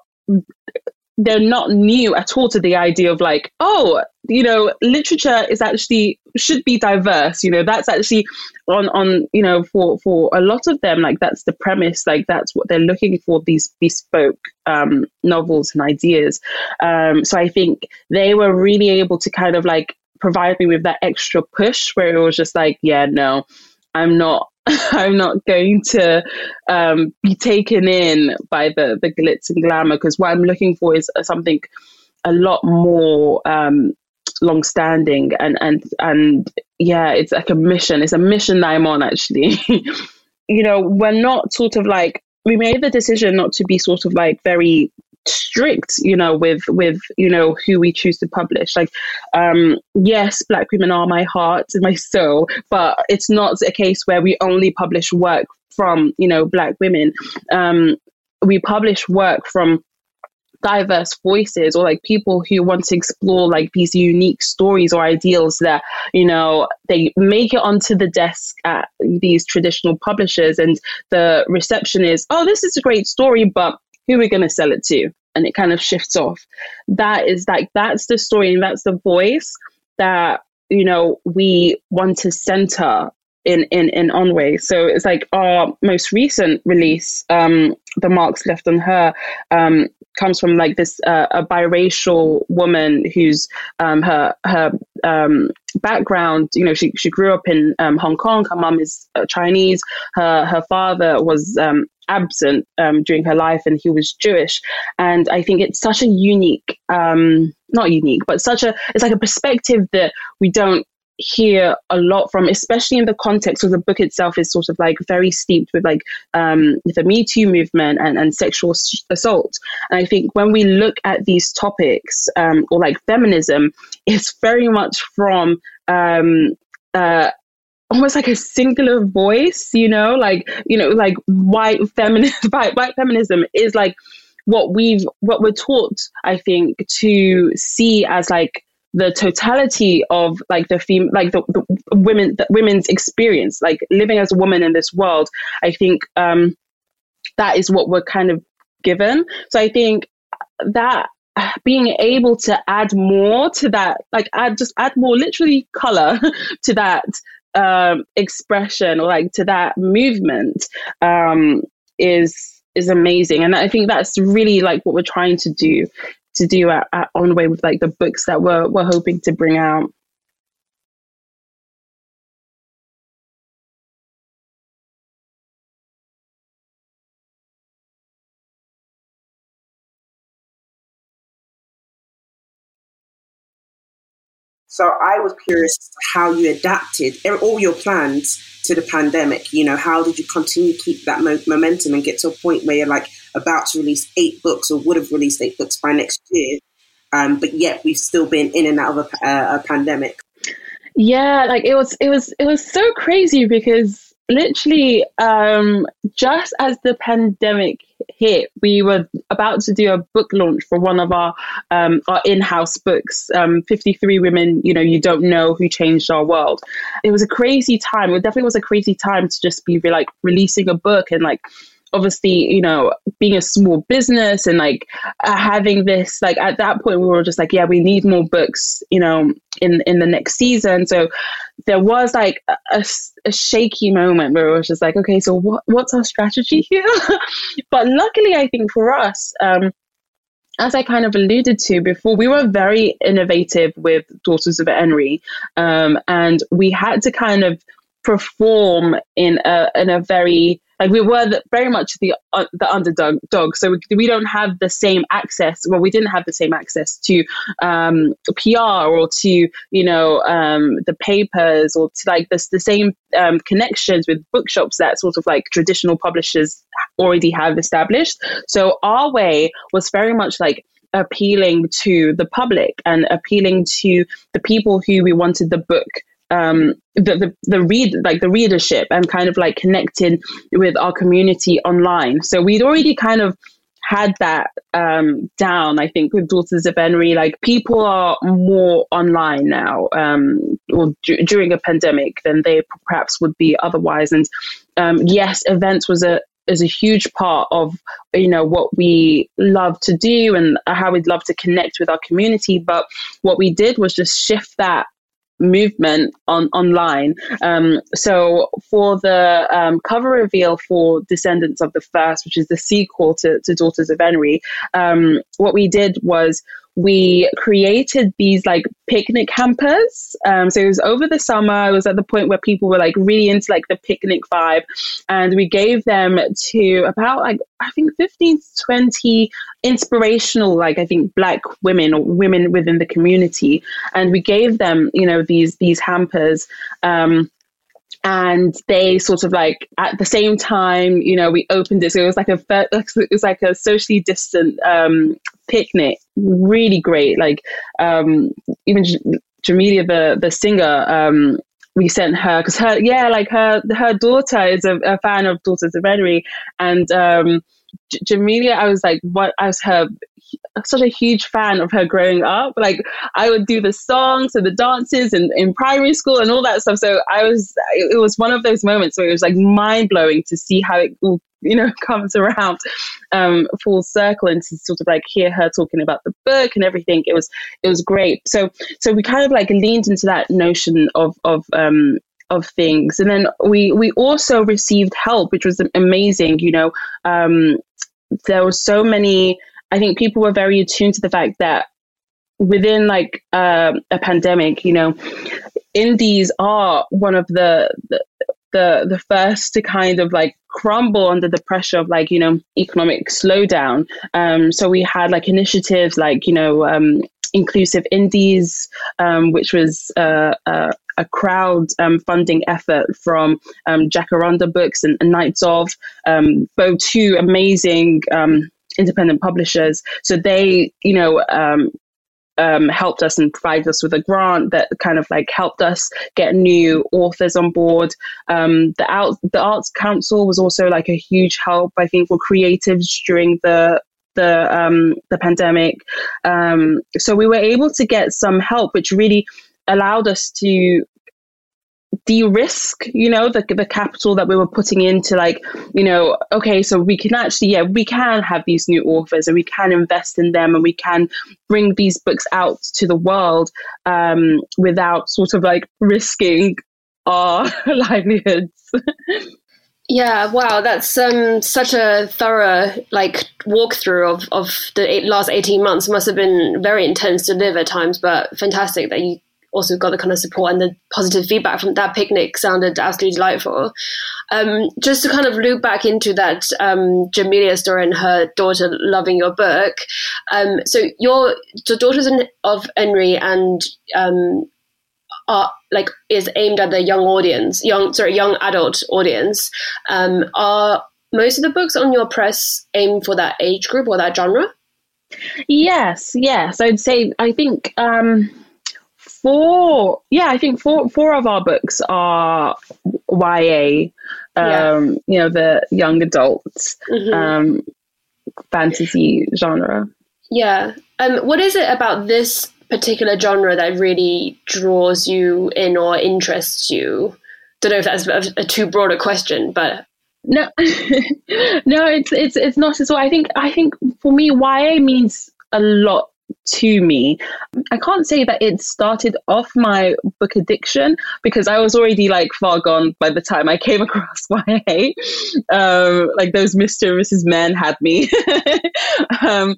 they're not new at all to the idea of like, oh, you know, literature is actually should be diverse. You know, that's actually on on you know for for a lot of them, like that's the premise. Like that's what they're looking for. These bespoke um, novels and ideas. Um, so I think they were really able to kind of like provide me with that extra push where it was just like, yeah, no, I'm not I'm not going to um, be taken in by the, the glitz and glamour because what I'm looking for is something a lot more um, long standing and, and, and yeah, it's like a mission. It's a mission that I'm on actually. you know, we're not sort of like, we made the decision not to be sort of like very strict you know with with you know who we choose to publish. Like um yes black women are my heart and my soul but it's not a case where we only publish work from you know black women. Um we publish work from diverse voices or like people who want to explore like these unique stories or ideals that you know they make it onto the desk at these traditional publishers. And the reception is oh this is a great story but who are we're going to sell it to and it kind of shifts off that is like that's the story and that's the voice that you know we want to center in in in Onwe. So it's like our most recent release, um, the marks left on her, um, comes from like this uh, a biracial woman who's um, her her um, background. You know, she she grew up in um, Hong Kong. Her mum is uh, Chinese. Her her father was um, absent um, during her life and he was Jewish. And I think it's such a unique, um, not unique, but such a, it's like a perspective that we don't hear a lot from, especially in the context of the book itself is sort of like very steeped with like um, the Me Too movement and, and sexual assault. And I think when we look at these topics um, or like feminism, it's very much from um, uh, almost like a singular voice, you know, like you know, like white feminist, white, white feminism is like what we've what we're taught, I think, to see as like the totality of like the fem- like the, the women the women's experience like living as a woman in this world i think um that is what we're kind of given. So i think that being able to add more to that like add just add more literally color to that um expression or like to that movement um is is amazing. And i think that's really like what we're trying to do to do at, at Onwe with like the books that we're we're hoping to bring out. So I was curious how you adapted all your plans to the pandemic. You know, how did you continue to keep that mo- momentum and get to a point where you're like, about to release eight books or would have released eight books by next year. Um, but yet we've still been in and out of a, uh, a pandemic. Yeah, like it was, it was, it was so crazy because literally, um, just as the pandemic hit, we were about to do a book launch for one of our um, our in-house books, um, 53 Women, you know, you don't know who changed our world. It was a crazy time. It definitely was a crazy time to just be like releasing a book and like obviously, you know, being a small business and like uh, having this, like at that point, we were just like, yeah, we need more books, you know, in in the next season. So there was like a, a shaky moment where it was just like, okay, so what what's our strategy here? but luckily, I think for us. Um, as I kind of alluded to before, we were very innovative with Daughters of Nri, um, and we had to kind of perform in a in a very like we were the, very much the uh, the underdog dog. So we, we don't have the same access well we didn't have the same access to um, PR or to you know um, the papers or to like this the same um, connections with bookshops that sort of like traditional publishers already have established. So our way was very much like appealing to the public and appealing to the people who we wanted the book um, the, the the read like the readership and kind of like connecting with our community online. So we'd already kind of had that um, down. I think with Daughters of Nri, like people are more online now, um, or d- during a pandemic than they perhaps would be otherwise. And um, yes, events was a is a huge part of you know what we love to do and how we'd love to connect with our community but what we did was just shift that movement on online. Um, so for the um, cover reveal for Descendants of the First, which is the sequel to, to Daughters of Nri, um, what we did was we created these like picnic hampers. Um, so it was over the summer. It was at the point where people were like really into like the picnic vibe, and we gave them to about like I think fifteen to twenty inspirational like I think black women or women within the community, and we gave them you know these these hampers. Um, and they sort of like at the same time you know we opened it. So it was like a it was like a socially distant um, picnic. Really great. Like um, even Jamelia the the singer um, we sent her because her yeah like her her daughter is a, a fan of Daughters of Nri. And um, J- Jamelia I was like what I was her such a huge fan of her growing up. Like I would do the songs and the dances and in primary school and all that stuff. So I was, it was one of those moments where it was like mind blowing to see how it all, you know, comes around um, full circle and to sort of like hear her talking about the book and everything. It was, it was great. So, so we kind of like leaned into that notion of, of, um, of things. And then we we also received help, which was amazing. You know, um, there were so many I think people were very attuned to the fact that within like uh, a pandemic, you know, indies are one of the, the the the first to kind of like crumble under the pressure of like you know economic slowdown. Um, so we had like initiatives like you know um, inclusive indies, um, which was uh, uh, a crowd um, funding effort from um, Jacaranda Books and, and of, um, both two amazing um, independent publishers. So they, you know, um, um, helped us and provided us with a grant that kind of like helped us get new authors on board. Um, the out the Arts Council was also like a huge help, I think, for creatives during the the um, the pandemic. Um, so we were able to get some help, which really allowed us to de-risk you know the, the capital that we were putting into like you know okay so we can actually yeah we can have these new authors and we can invest in them and we can bring these books out to the world um, without sort of like risking our livelihoods Yeah, wow, that's um, such a thorough like walkthrough of, of the eight, last eighteen months. Must have been very intense to live at times, but fantastic that you also got the kind of support and the positive feedback from that picnic. Sounded absolutely delightful. Um, just to kind of loop back into that um, Jamelia story and her daughter loving your book. Um, so your daughters of Nri and um, are like is aimed at the young audience, young sorry, young adult audience. Um, are most of the books on your press aimed for that age group or that genre? Yes, yes. I'd say I think um, four. Yeah, I think four four of our books are YA. Um, yeah. You know, the young adults mm-hmm. um, fantasy genre. Yeah. Um, what is it about this particular genre that really draws you in or interests you? Don't know if that's a, a too broad a question, but no, no, it's it's it's not at all. I think I think for me, YA means a lot to me. I can't say that it started off my book addiction because I was already like far gone by the time I came across YA. Um, like those Mr. and Mrs. Men had me. um,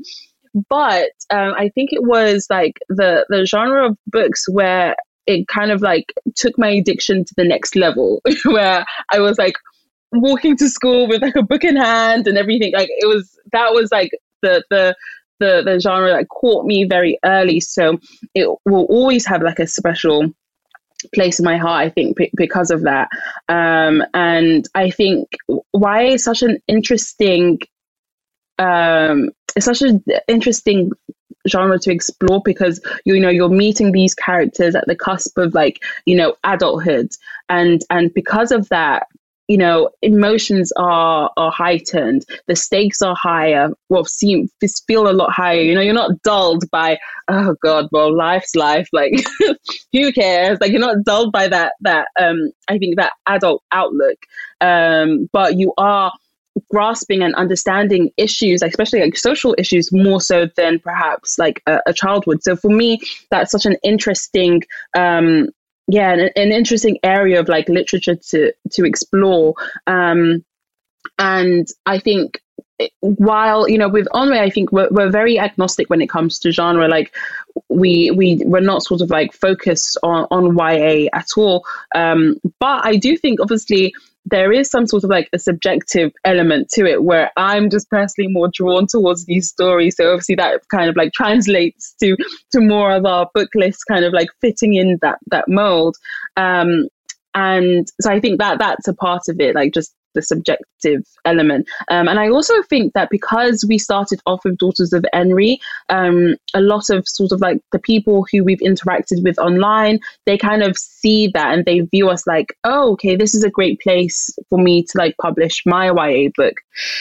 but um, I think it was like the the genre of books where it kind of like took my addiction to the next level, where I was like walking to school with like a book in hand and everything. Like it was that was like the the the the genre that caught me very early. So it will always have like a special place in my heart, I think, p- because of that. Um, and I think why such an interesting um, it's such an interesting genre to explore because you know you're meeting these characters at the cusp of like you know adulthood. And and because of that you know emotions are are heightened. The stakes are higher. Well seem feel a lot higher. You know you're not dulled by oh god well life's life. Like who cares? Like you're not dulled by that that um i think that adult outlook. Um but you are grasping and understanding issues, like especially like social issues, more so than perhaps like a, a child would. So for me, that's such an interesting, um, yeah, an, an interesting area of like literature to to explore. Um, and I think while you know with Henri, I think we're, we're very agnostic when it comes to genre. Like we we we're not sort of like focused on on YA at all. Um, but I do think obviously there is some sort of like a subjective element to it where I'm just personally more drawn towards these stories. So obviously that kind of like translates to to more of our book list kind of like fitting in that that mold. Um, and so I think that that's a part of it, like just the subjective element. Um, and I also think that because we started off with Daughters of Nri, um, a lot of sort of like the people who we've interacted with online, they kind of see that and they view us like, oh, okay, this is a great place for me to like publish my YA book.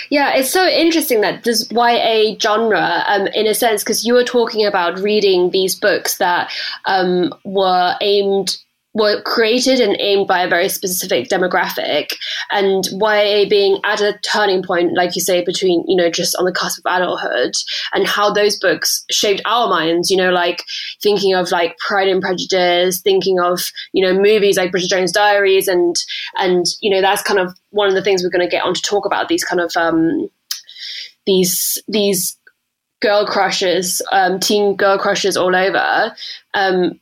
Yeah, it's so interesting that this YA genre, um, in a sense, because you were talking about reading these books that um, were aimed were created and aimed by a very specific demographic and YA being at a turning point, like you say, between, you know, just on the cusp of adulthood and how those books shaped our minds, you know, like thinking of like Pride and Prejudice, thinking of, you know, movies like Bridget Jones' Diaries and, and, you know, that's kind of one of the things we're going to get on to talk about these kind of, um, these, these girl crushes, um, teen girl crushes all over. Um,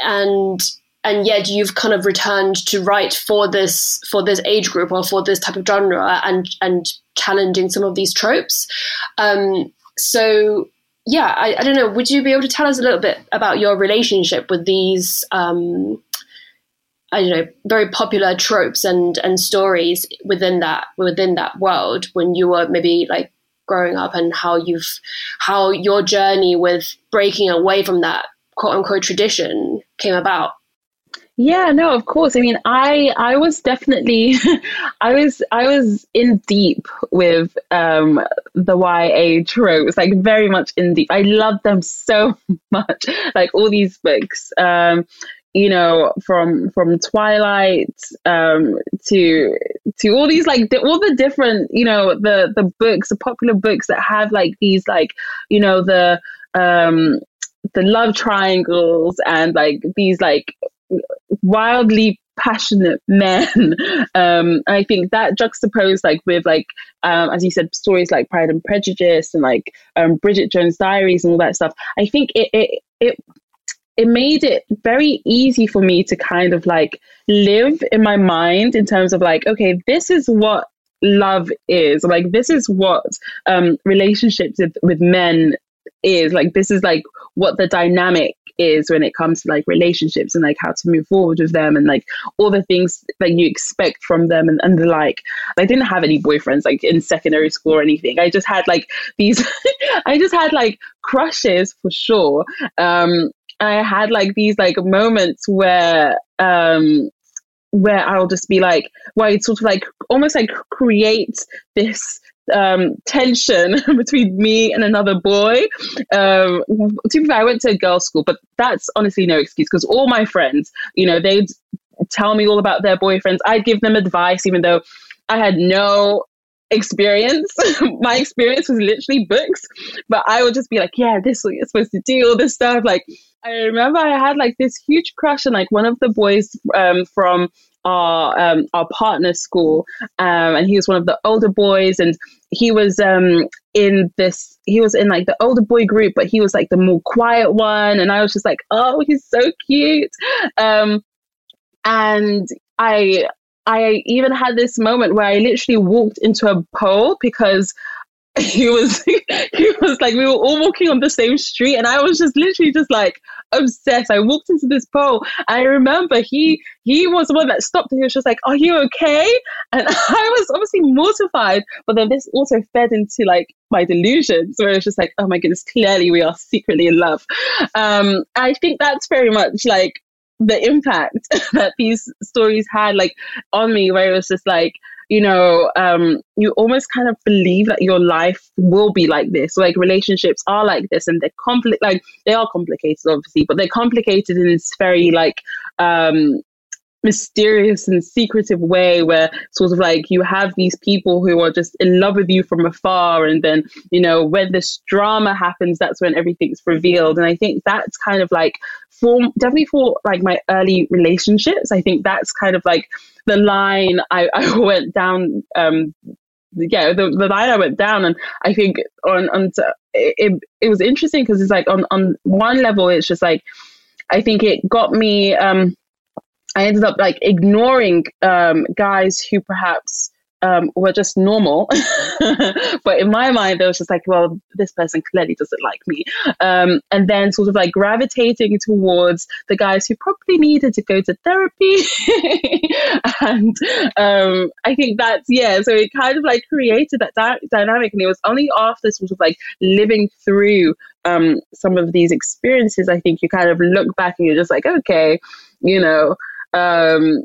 and and yet you've kind of returned to write for this for this age group or for this type of genre and and challenging some of these tropes um, so yeah, I, I, don't know. Would you be able to tell us a little bit about your relationship with these, um, I don't know, very popular tropes and and stories within that within that world when you were maybe like growing up, and how you've how your journey with breaking away from that quote unquote tradition came about? Yeah, no, of course. I mean, I I was definitely I was I was in deep with um the YA tropes, like very much in deep. I love them so much. Like all these books. Um you know from from twilight um to to all these like all the different you know the the books the popular books that have like these like you know the um the love triangles and like these like wildly passionate men. Um, I think that juxtaposed like with like um, as you said, stories like Pride and Prejudice and like um, Bridget Jones' Diaries and all that stuff. I think it it it it made it very easy for me to kind of like live in my mind in terms of like, okay, this is what love is like this is what um relationships with, with men is like this is like what the dynamic is when it comes to like relationships and like how to move forward with them and like all the things that you expect from them and, and the like. I didn't have any boyfriends like in secondary school or anything. I just had like these I just had like crushes for sure. Um I had like these like moments where um where I'll just be like, where it sort of like almost like create this um, tension between me and another boy. Um, to be fair, I went to a girls' school, but that's honestly no excuse because all my friends, you know, they'd tell me all about their boyfriends. I'd give them advice, even though I had no experience. my experience was literally books, but I would just be like, yeah, this is what you're supposed to do, all this stuff. Like, I remember I had like this huge crush on like one of the boys um, from our um, our partner school, um, and he was one of the older boys, and he was um, in this. He was in like the older boy group, but he was like the more quiet one, and I was just like, oh, he's so cute. Um, and I I even had this moment where I literally walked into a pole because he was he was like we were all walking on the same street and I was just literally just like obsessed. I walked into this pole. I remember he he was the one that stopped and he was just like, Are you okay? And I was obviously mortified, but then this also fed into like my delusions where it's just like, oh my goodness, clearly we are secretly in love. Um I think that's very much like the impact that these stories had like on me where it was just like you know, um, you almost kind of believe that your life will be like this. Like relationships are like this, and they're compli- like they are complicated, obviously, but they're complicated in this very like um, mysterious and secretive way where sort of like you have these people who are just in love with you from afar and then you know when this drama happens that's when everything's revealed. And i think that's kind of like for definitely for like my early relationships i think that's kind of like the line i, I went down um yeah the, the line i went down. And i think on on it, it was interesting because it's like on on one level it's just like i think it got me um I ended up like ignoring um, guys who perhaps um, were just normal. but in my mind, there was just like, well, this person clearly doesn't like me. Um, and then sort of like gravitating towards the guys who probably needed to go to therapy. and um, I think that's, yeah, so it kind of like created that di- dynamic. And it was only after sort of like living through um, some of these experiences, I think you kind of look back and you're just like, okay, you know, um,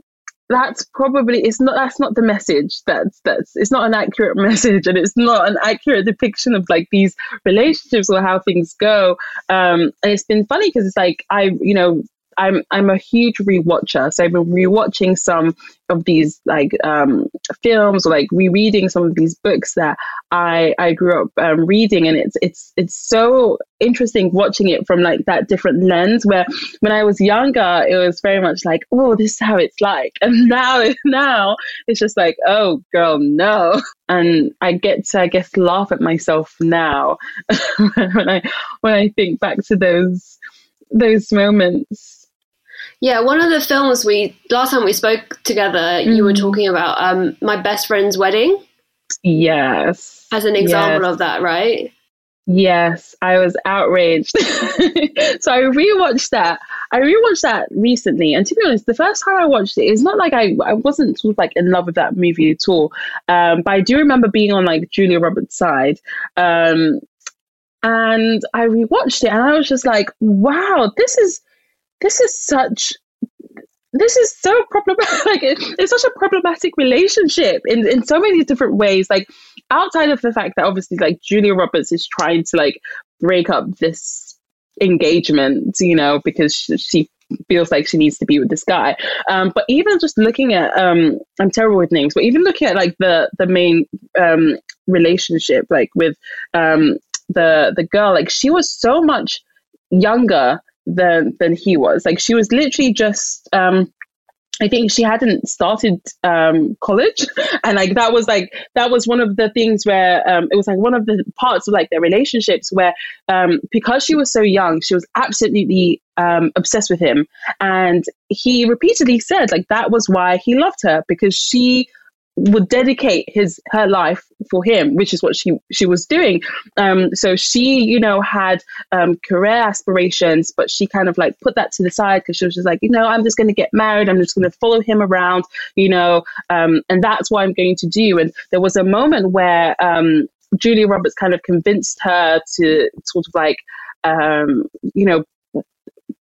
that's probably it's not that's not the message. That's that's it's not an accurate message and it's not an accurate depiction of like these relationships or how things go. Um and it's been funny because it's like i you know I'm I'm a huge rewatcher, so I've been rewatching some of these like um, films or like rereading some of these books that I I grew up um, reading, and it's it's it's so interesting watching it from like that different lens. Where when I was younger, it was very much like, oh, this is how it's like, and now now it's just like, oh, girl, no. And I get to I guess laugh at myself now when I when I think back to those those moments yeah, one of the films we last time we spoke together, mm. you were mm. talking about um, my best friend's wedding. Yes, as an example yes. of that, right? Yes, I was outraged. so I rewatched that. I rewatched that recently, and to be honest, the first time I watched it, it's not like I I wasn't sort of like in love with that movie at all. Um, but I do remember being on like Julia Roberts' side. Um, and I rewatched it, and I was just like, "Wow, this is this is such this is so problematic. Like it, it's such a problematic relationship in, in so many different ways. Like outside of the fact that obviously like Julia Roberts is trying to like break up this engagement, you know, because she, she feels like she needs to be with this guy. Um, but even just looking at, um, I'm terrible with names, but even looking at like the the main um, relationship, like with um, the the girl, like she was so much younger than than he was. Like she was literally just um I think she hadn't started um, college, and like that was like that was one of the things where um, it was like one of the parts of like their relationships where um, because she was so young, she was absolutely um, obsessed with him, and he repeatedly said like that was why he loved her because she would dedicate his her life for him, which is what she she was doing. Um, so she, you know, had um, career aspirations, but she kind of like put that to the side because she was just like, you know, I'm just going to get married. I'm just going to follow him around, you know, um, and that's what I'm going to do. And there was a moment where um, Julia Roberts kind of convinced her to sort of like, um, you know,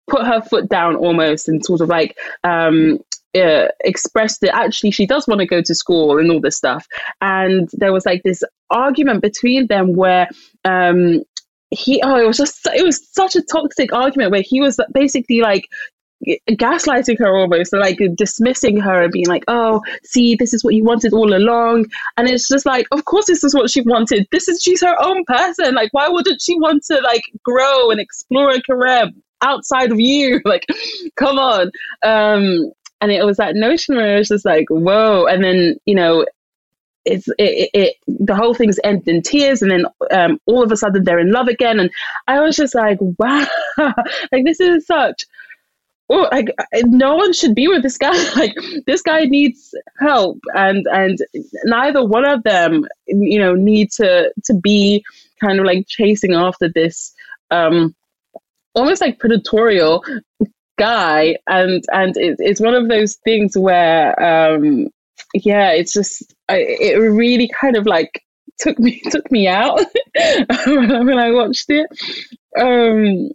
put her foot down almost and sort of like um, uh, expressed that actually she does want to go to school and all this stuff. And there was like this argument between them where um, he, oh, it was just, it was such a toxic argument where he was basically like, gaslighting her almost like dismissing her and being like oh see this is what you wanted all along. And it's just like of course this is what she wanted. This is she's her own person. Like why wouldn't she want to like grow and explore a career outside of you? Like come on. Um and it was that notion where it was just like whoa. And then you know it's it, it, it the whole thing's ended in tears. And then um, all of a sudden they're in love again. And i was just like wow. Like this is such oh like no one should be with this guy. Like this guy needs help. And and neither one of them you know need to to be kind of like chasing after this um almost like predatorial guy and and it, it's one of those things where um yeah it's just I, it really kind of like took me took me out when I watched it um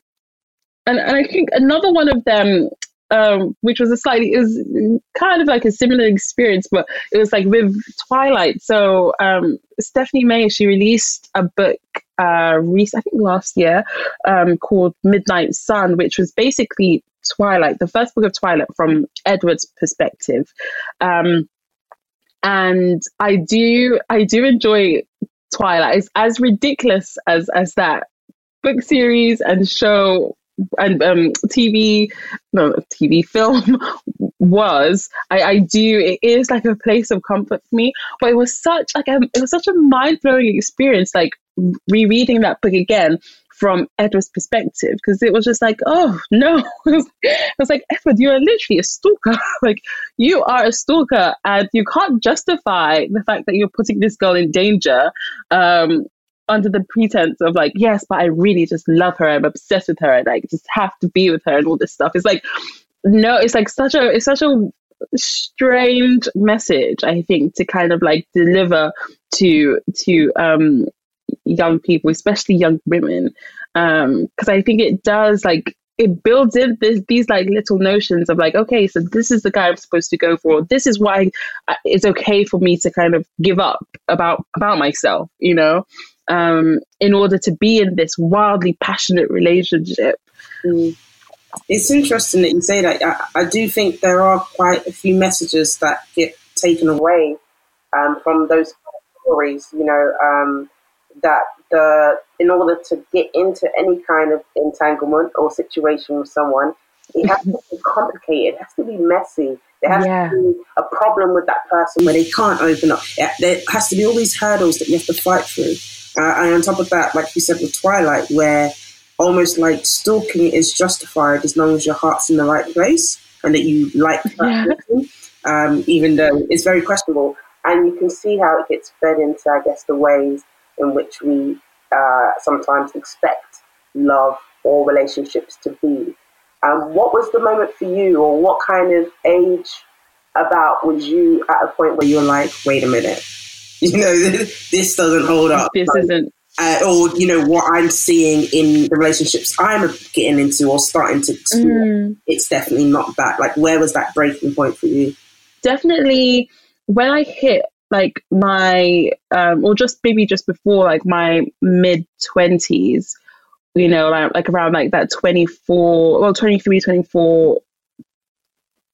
and, and I think another one of them um, which was a slightly, it was kind of like a similar experience, but it was like with Twilight. So um, Stephenie Meyer she released a book, uh, I think last year, um, called Midnight Sun, which was basically Twilight, the first book of Twilight from Edward's perspective. Um, and I do, I do enjoy Twilight. It's as ridiculous as as that book series and show and um, TV, no, TV film was. I, I do. It is like a place of comfort for me. But it was such like a, it was such a mind blowing experience. Like rereading that book again from Edward's perspective because it was just like, oh no, I was like, Edward, you are literally a stalker. like you are a stalker, and you can't justify the fact that you're putting this girl in danger. Um, under the pretense of like, yes, but I really just love her. I'm obsessed with her. and like just have to be with her and all this stuff. It's like, no, it's like such a, it's such a strange message, I think, to kind of like deliver to, to, um, young people, especially young women, because um, I think it does like it builds in this, these like little notions of like, okay, so this is the guy I'm supposed to go for. This is why it's okay for me to kind of give up about about myself, you know, um, in order to be in this wildly passionate relationship. Mm. It's interesting that you say that. I, I, do think there are quite a few messages that get taken away um, from those stories. You know, um, that the in order to get into any kind of entanglement or situation with someone, it has to be complicated. It has to be messy. There has yeah. to be a problem with that person where they can't open up. There has to be all these hurdles that you have to fight through. Uh, and on top of that, like you said with Twilight, where almost like stalking is justified as long as your heart's in the right place and that you like that yeah. person, um, even though it's very questionable. And you can see how it gets fed into, I guess, the ways in which we uh, sometimes expect love or relationships to be. Um, what was the moment for you, or what kind of age about was you at a point where you're like, wait a minute, you know, this doesn't hold up. This like, isn't. Uh, or you know what I'm seeing in the relationships I'm getting into or starting to. Mm. It's definitely not that. Like, where was that breaking point for you? Definitely when I hit like my um, or just maybe just before like my mid 20s you know like, like around like that 24 well 23 24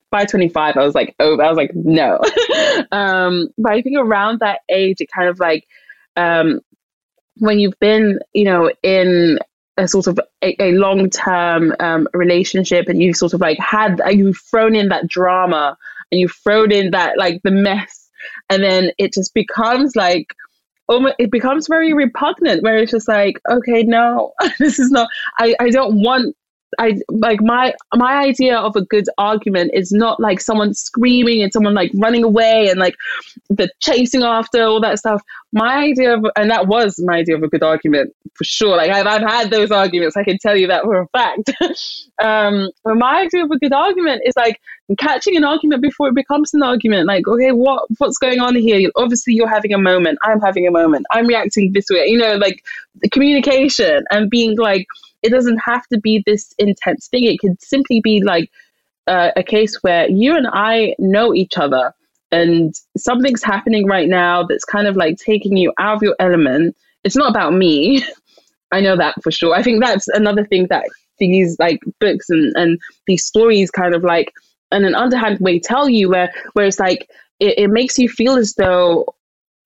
by 25 i was like oh i was like no. Um but i think around that age it kind of like um when you've been you know in a sort of a, a long-term um, relationship and you've sort of like had you've thrown in that drama and you've thrown in that like the mess and then it just becomes like oh it becomes very repugnant where it's just like okay no this is not i i don't want I like my my idea of a good argument is not like someone screaming and someone like running away and like the chasing after all that stuff. My idea of and that was my idea of a good argument for sure. Like I've I've had those arguments. I can tell you that for a fact. um, but my idea of a good argument is like catching an argument before it becomes an argument. Like okay, what what's going on here? Obviously, you're having a moment. I'm having a moment. I'm reacting this way. You know, like the communication and being like it doesn't have to be this intense thing. It could simply be like uh, a case where you and I know each other and something's happening right now that's kind of like taking you out of your element. It's not about me. I know that for sure. I think that's another thing that these like books and, and these stories kind of like in an underhand way tell you where where it's like it, it makes you feel as though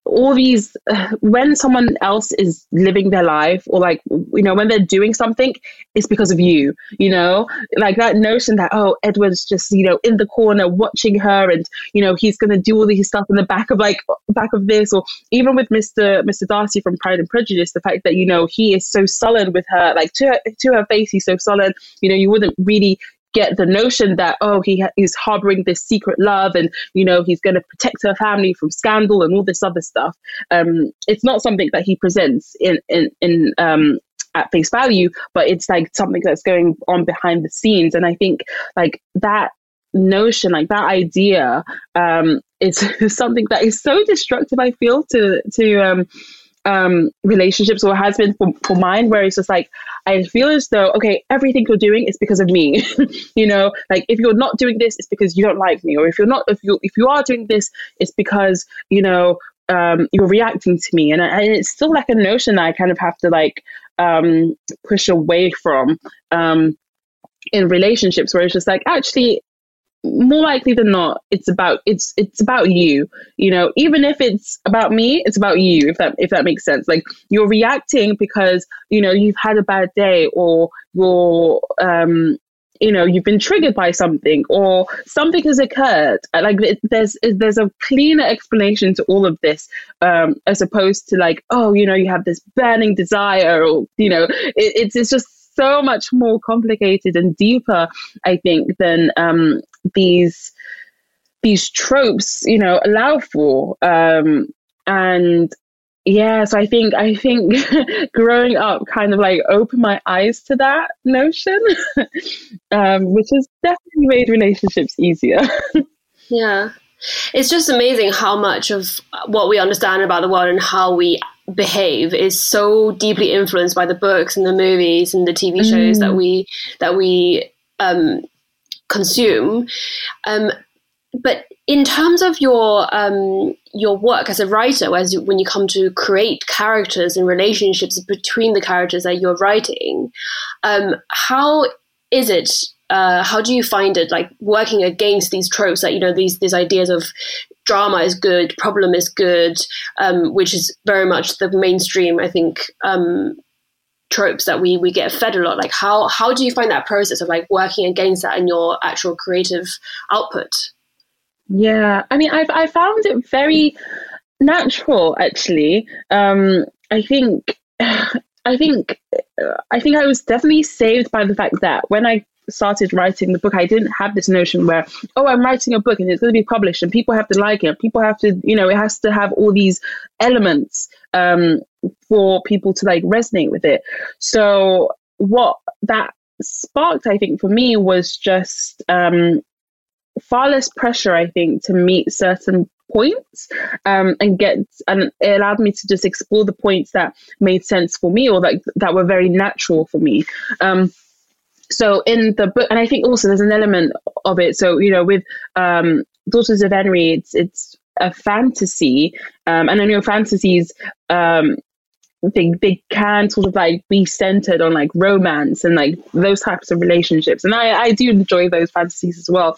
all these when someone else is living their life or like you know when they're doing something it's because of you you know? Like that notion that oh edward's just you know in the corner watching her and you know he's going to do all these stuff in the back of like back of this. Or even with mr mr darcy from pride and prejudice the fact that you know he is so sullen with her like to her, to her face he's so sullen. You know you wouldn't really get the notion that oh he he's harboring this secret love and you know he's going to protect her family from scandal and all this other stuff. Um it's not something that he presents in in in um at face value but it's like something that's going on behind the scenes. And i think like that notion like that idea um is something that is so destructive i feel to to um relationships or has been for, for mine where it's just like I feel as though okay everything you're doing is because of me. You know like if you're not doing this it's because you don't like me. Or if you're not if you if you are doing this it's because you know um, you're reacting to me. And, and it's still like a notion that I kind of have to like um, push away from um, in relationships where it's just like actually more likely than not it's about it's it's about you you know? Even if it's about me it's about you if that if that makes sense. Like you're reacting because you know you've had a bad day or you're um you know you've been triggered by something or something has occurred. Like it, there's there's a cleaner explanation to all of this um as opposed to like oh you know you have this burning desire or you know it, it's it's just so much more complicated and deeper, I think, than um, these these tropes, you know, allow for. Um, and yeah, so I think I think growing up kind of like opened my eyes to that notion, um, which has definitely made relationships easier. yeah. It's just amazing how much of what we understand about the world and how we behave is so deeply influenced by the books and the movies and the TV shows mm. that we that we um, consume. Um, but in terms of your um, your work as a writer, as you, when you come to create characters and relationships between the characters that you're writing, um, how is it? Uh, how do you find it like working against these tropes that you know these these ideas of drama is good, problem is good, um, which is very much the mainstream, I think, um, tropes that we we get fed a lot. Like how how do you find that process of like working against that in your actual creative output? Yeah, I mean, I've I found it very natural actually. Um, I think. I think I think I was definitely saved by the fact that when I started writing the book, I didn't have this notion where, oh, I'm writing a book and it's going to be published and people have to like it. People have to, you know, it has to have all these elements um, for people to like resonate with it. So what that sparked, I think, for me was just um, far less pressure, I think, to meet certain points um, and get and it allowed me to just explore the points that made sense for me or that that were very natural for me. Um, so in the book, and I think also there's an element of it. So you know, with um, Daughters of Nri, it's it's a fantasy, um, and I know fantasies um, they they can sort of like be centered on like romance and like those types of relationships. And i i do enjoy those fantasies as well.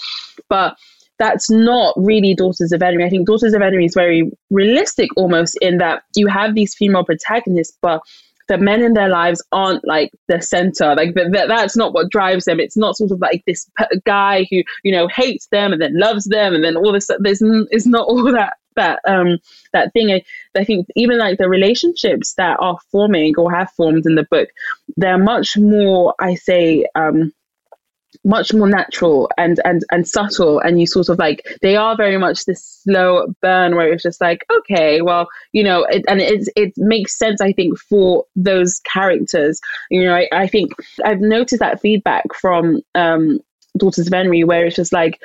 But that's not really daughters of Nri i think daughters of Nri is very realistic almost in that you have these female protagonists but the men in their lives aren't like the center. Like the, the, that's not what drives them. It's not sort of like this guy who you know hates them and then loves them and then all this there's it's not all that that um that thing I, think even like the relationships that are forming or have formed in the book they're much more i say um much more natural and and and subtle. And you sort of like they are very much this slow burn where it's just like okay well you know it, and it it makes sense i think for those characters. You know i, I think i've noticed that feedback from um daughters of Nri where it's just like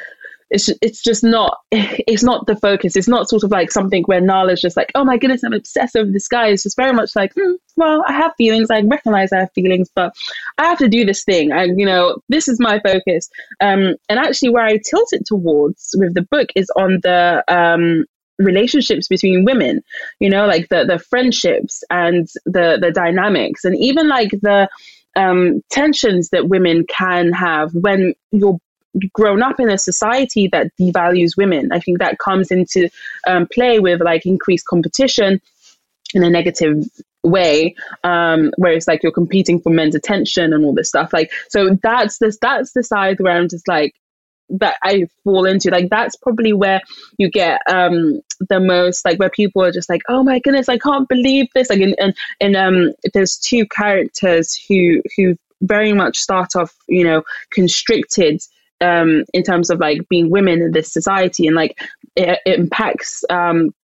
it's it's just not it's not the focus. It's not sort of like something where Nala's just like, oh my goodness, I'm obsessed over this guy. It's just very much like, hmm, well, I have feelings. I recognize I have feelings, but I have to do this thing. And you know, this is my focus. Um, and actually, where I tilt it towards with the book is on the um relationships between women you know like the the friendships and the the dynamics and even like the um, tensions that women can have when you're grown up in a society that devalues women. I think that comes into um, play with like increased competition in a negative way um where it's like you're competing for men's attention and all this stuff. Like so that's this that's the side where i'm just like that i fall into. Like that's probably where you get um the most like where people are just like oh my goodness i can't believe this. Like and and, and um there's two characters who who very much start off you know constricted um, in terms of like being women in this society and like it, it impacts um,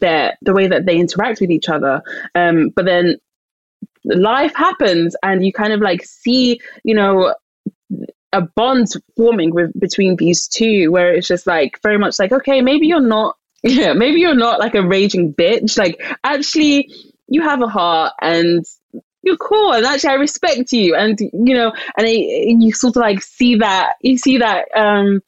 their the way that they interact with each other. Um, but then life happens and you kind of like see, you know, a bond forming with between these two where it's just like very much like, okay, maybe you're not yeah, maybe you're not like a raging bitch. Like actually you have a heart and you're cool and actually I respect you and you know and, it, you sort of like see that you see that um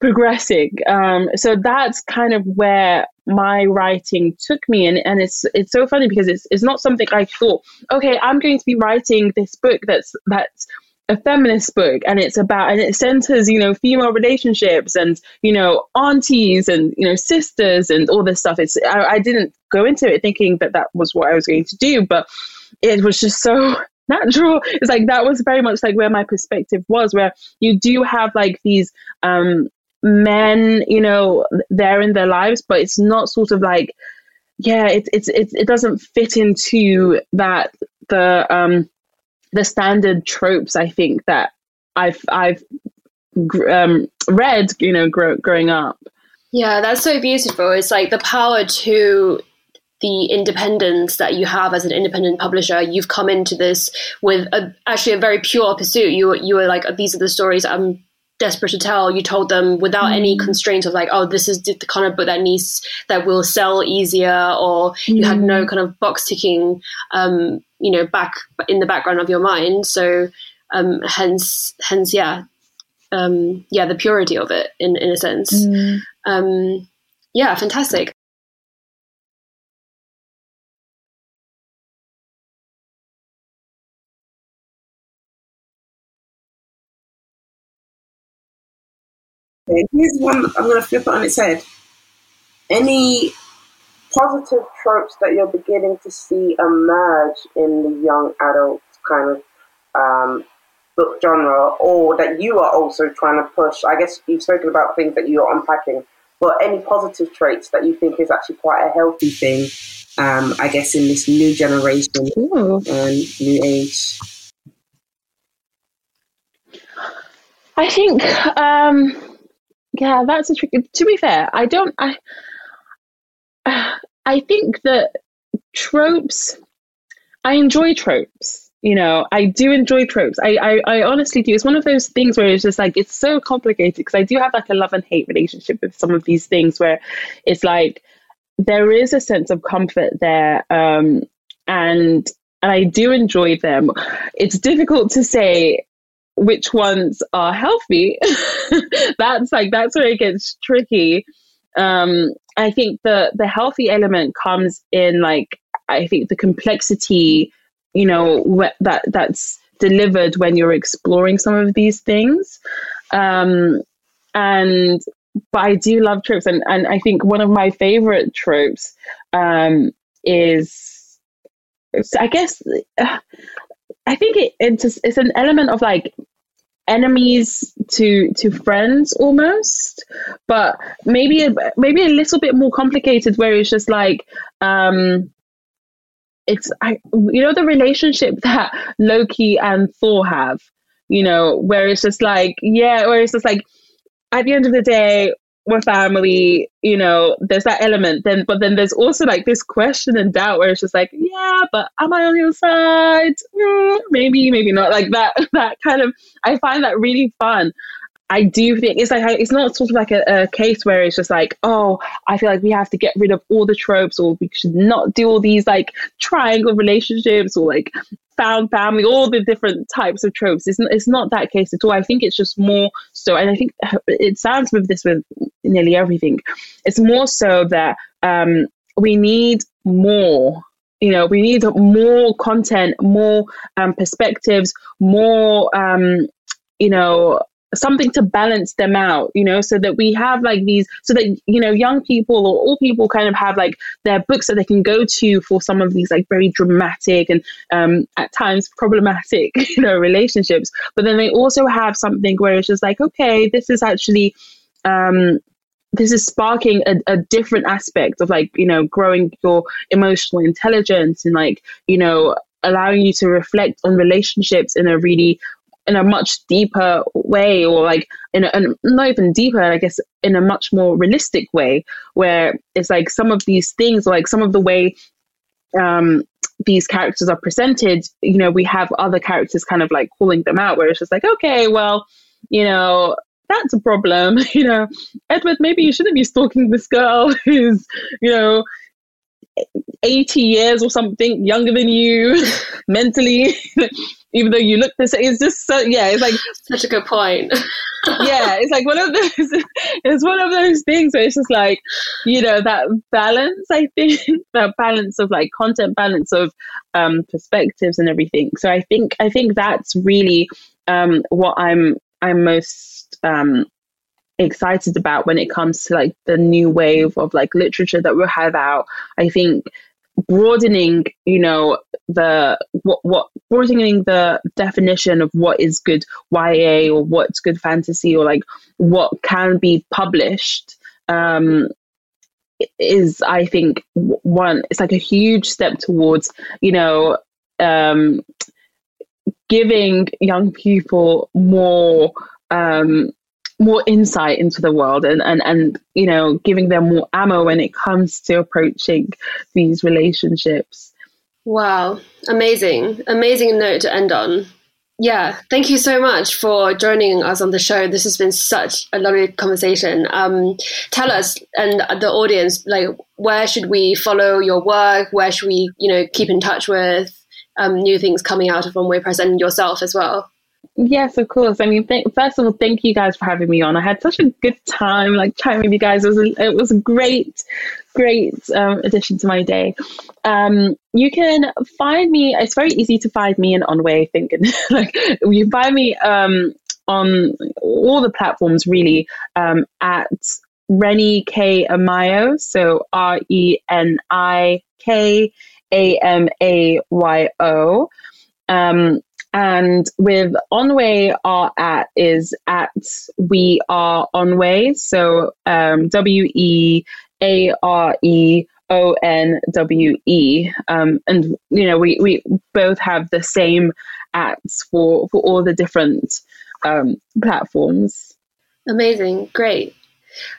progressing um so that's kind of where my writing took me and and it's it's so funny because it's it's not something I thought okay I'm going to be writing this book that's that's a feminist book and it's about and it centers you know female relationships and you know aunties and you know sisters and all this stuff. It's I, I didn't go into it thinking that that was what I was going to do but it was just so natural. It's like that was very much like where my perspective was, where you do have like these um, men, you know, there in their lives, but it's not sort of like, yeah, it, it's it, it doesn't fit into that the um, the standard tropes. I think that I've I've um, read, you know, grow, growing up. Yeah, that's so beautiful. It's like the power to the independence that you have as an independent publisher. You've come into this with a, actually a very pure pursuit. You you were like, these are the stories I'm desperate to tell. You told them without mm. any constraints of like, oh, this is the kind of book that needs that will sell easier, or mm. you had no mm. kind of box ticking, um, you know, back in the background of your mind. So um, hence, hence, yeah, um, yeah, the purity of it in in a sense. Mm. Um, yeah, fantastic. Okay, here's one I'm going to flip it on its head. Any positive tropes that you're beginning to see emerge in the young adult kind of um, book genre, or that you are also trying to push? I guess you've spoken about things that you're unpacking, but any positive traits that you think is actually quite a healthy thing, um, I guess, in this new generation Ooh. and new age? I think um, yeah, that's a tricky. To be fair, I don't. I I think that tropes. I enjoy tropes. You know, I do enjoy tropes. I, I, I honestly do. It's one of those things where it's just like it's so complicated because I do have like a love and hate relationship with some of these things where it's like there is a sense of comfort there, um, and and I do enjoy them. It's difficult to say which ones are healthy. that's like that's where it gets tricky. Um, I think the the healthy element comes in like I think the complexity, you know, wh- that that's delivered when you're exploring some of these things. Um, and but I do love tropes, and and I think one of my favorite tropes um, is, I guess, uh, I think it, it's it's an element of like enemies to to friends almost. But maybe a, maybe a little bit more complicated where it's just like um it's I you know the relationship that Loki and Thor have, you know, where it's just like yeah, where it's just like at the end of the day we're family, you know, there's that element. Then but then there's also like this question and doubt where it's just like, yeah, but am I on your side? Mm, maybe, maybe not. Like that that kind of I find that really fun. I do think it's like it's not sort of like a, a, case where it's just like, oh, I feel like we have to get rid of all the tropes, or we should not do all these like triangle relationships, or like found family, all the different types of tropes. It's it's not that case at all. I think it's just more so, and I think it sounds with this with nearly everything. It's more so that um, we need more you know we need more content more um, perspectives more um, you know something to balance them out you know so that we have like these so that you know young people or all people kind of have like their books that they can go to for some of these like very dramatic and um, at times problematic you know relationships. But then they also have something where it's just like okay this is actually um, this is sparking a, a different aspect of like you know growing your emotional intelligence and like you know allowing you to reflect on relationships in a really in a much deeper way or like in a, not even deeper i guess in a much more realistic way where it's like some of these things like some of the way um, these characters are presented you know we have other characters kind of like calling them out where it's just like okay well you know that's a problem you know. Edward maybe you shouldn't be stalking this girl who's you know 80 years or something younger than you mentally even though you look the same. It's just so yeah. It's like such a good point. yeah, it's like one of those. It's one of those things where it's just like you know that balance. I think that balance of like content, balance of um, perspectives and everything. So I think I think that's really um, what I'm I'm most um, excited about when it comes to like the new wave of like literature that we'll have out. I think broadening you know the what what broadening the definition of what is good YA or what's good fantasy or like what can be published um is I think one it's like a huge step towards you know um giving young people more um more insight into the world and, and, and you know giving them more ammo when it comes to approaching these relationships. Wow. Amazing. Amazing note to end on. Yeah. Thank you so much for joining us on the show. This has been such a lovely conversation. Um, tell us and the audience like where should we follow your work? Where should we you know keep in touch with um, new things coming out of Onwe press and yourself as well Yes, of course. I mean, th- first of all, thank you guys for having me on. I had such a good time, like chatting with you guys. It was a, it was a great, great um, addition to my day. Um, you can find me. It's very easy to find me in Onwe. I think, like you find me um, on all the platforms really um, at Reni K Amayo. So R E N I K A M A Y O. Um, and with Onwe, our at is at We Are Onwe. So um, W E A R E O N W E. Um, and, you know, we, we both have the same ats for, for all the different um, platforms. Amazing. Great.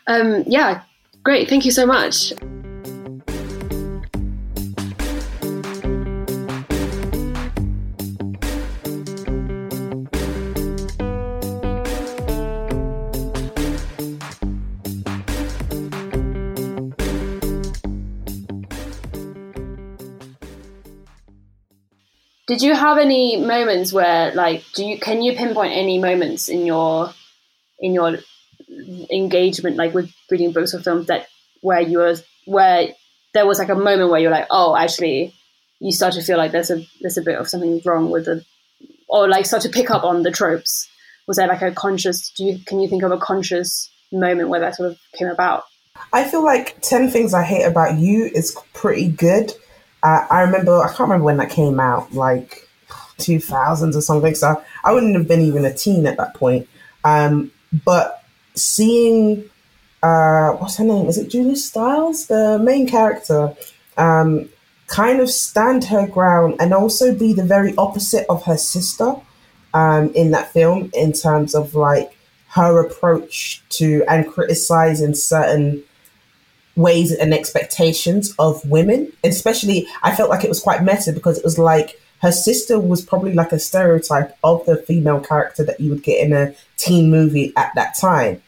Um, yeah, great. Thank you so much. Did you have any moments where, like, do you can you pinpoint any moments in your in your engagement, like with reading books or films, that where you were where there was like a moment where you're like, oh, actually, you start to feel like there's a there's a bit of something wrong with the, or like start to pick up on the tropes. Was there like a conscious? Do you can you think of a conscious moment where that sort of came about? I feel like 10 Things I Hate About You is pretty good. Uh, I remember, I can't remember when that came out, like 2000s or something. So I wouldn't have been even a teen at that point. Um, but seeing, uh, what's her name? Is it Julia Stiles? The main character. Um, kind of stand her ground and also be the very opposite of her sister um, in that film in terms of like her approach to and criticizing certain ways and expectations of women. Especially, I felt like it was quite meta because it was like her sister was probably like a stereotype of the female character that you would get in a teen movie at that time.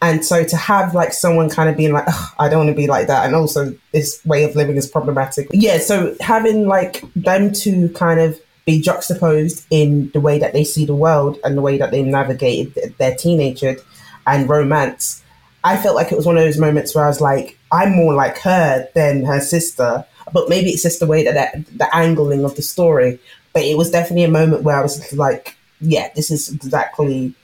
And so to have like someone kind of being like, I don't want to be like that, and also this way of living is problematic. Yeah, so having like them to kind of be juxtaposed in the way that they see the world and the way that they navigated their teenagehood and romance I felt like it was one of those moments where I was like, I'm more like her than her sister. But maybe it's just the way that, that the angling of the story. But it was definitely a moment where I was like, yeah, this is exactly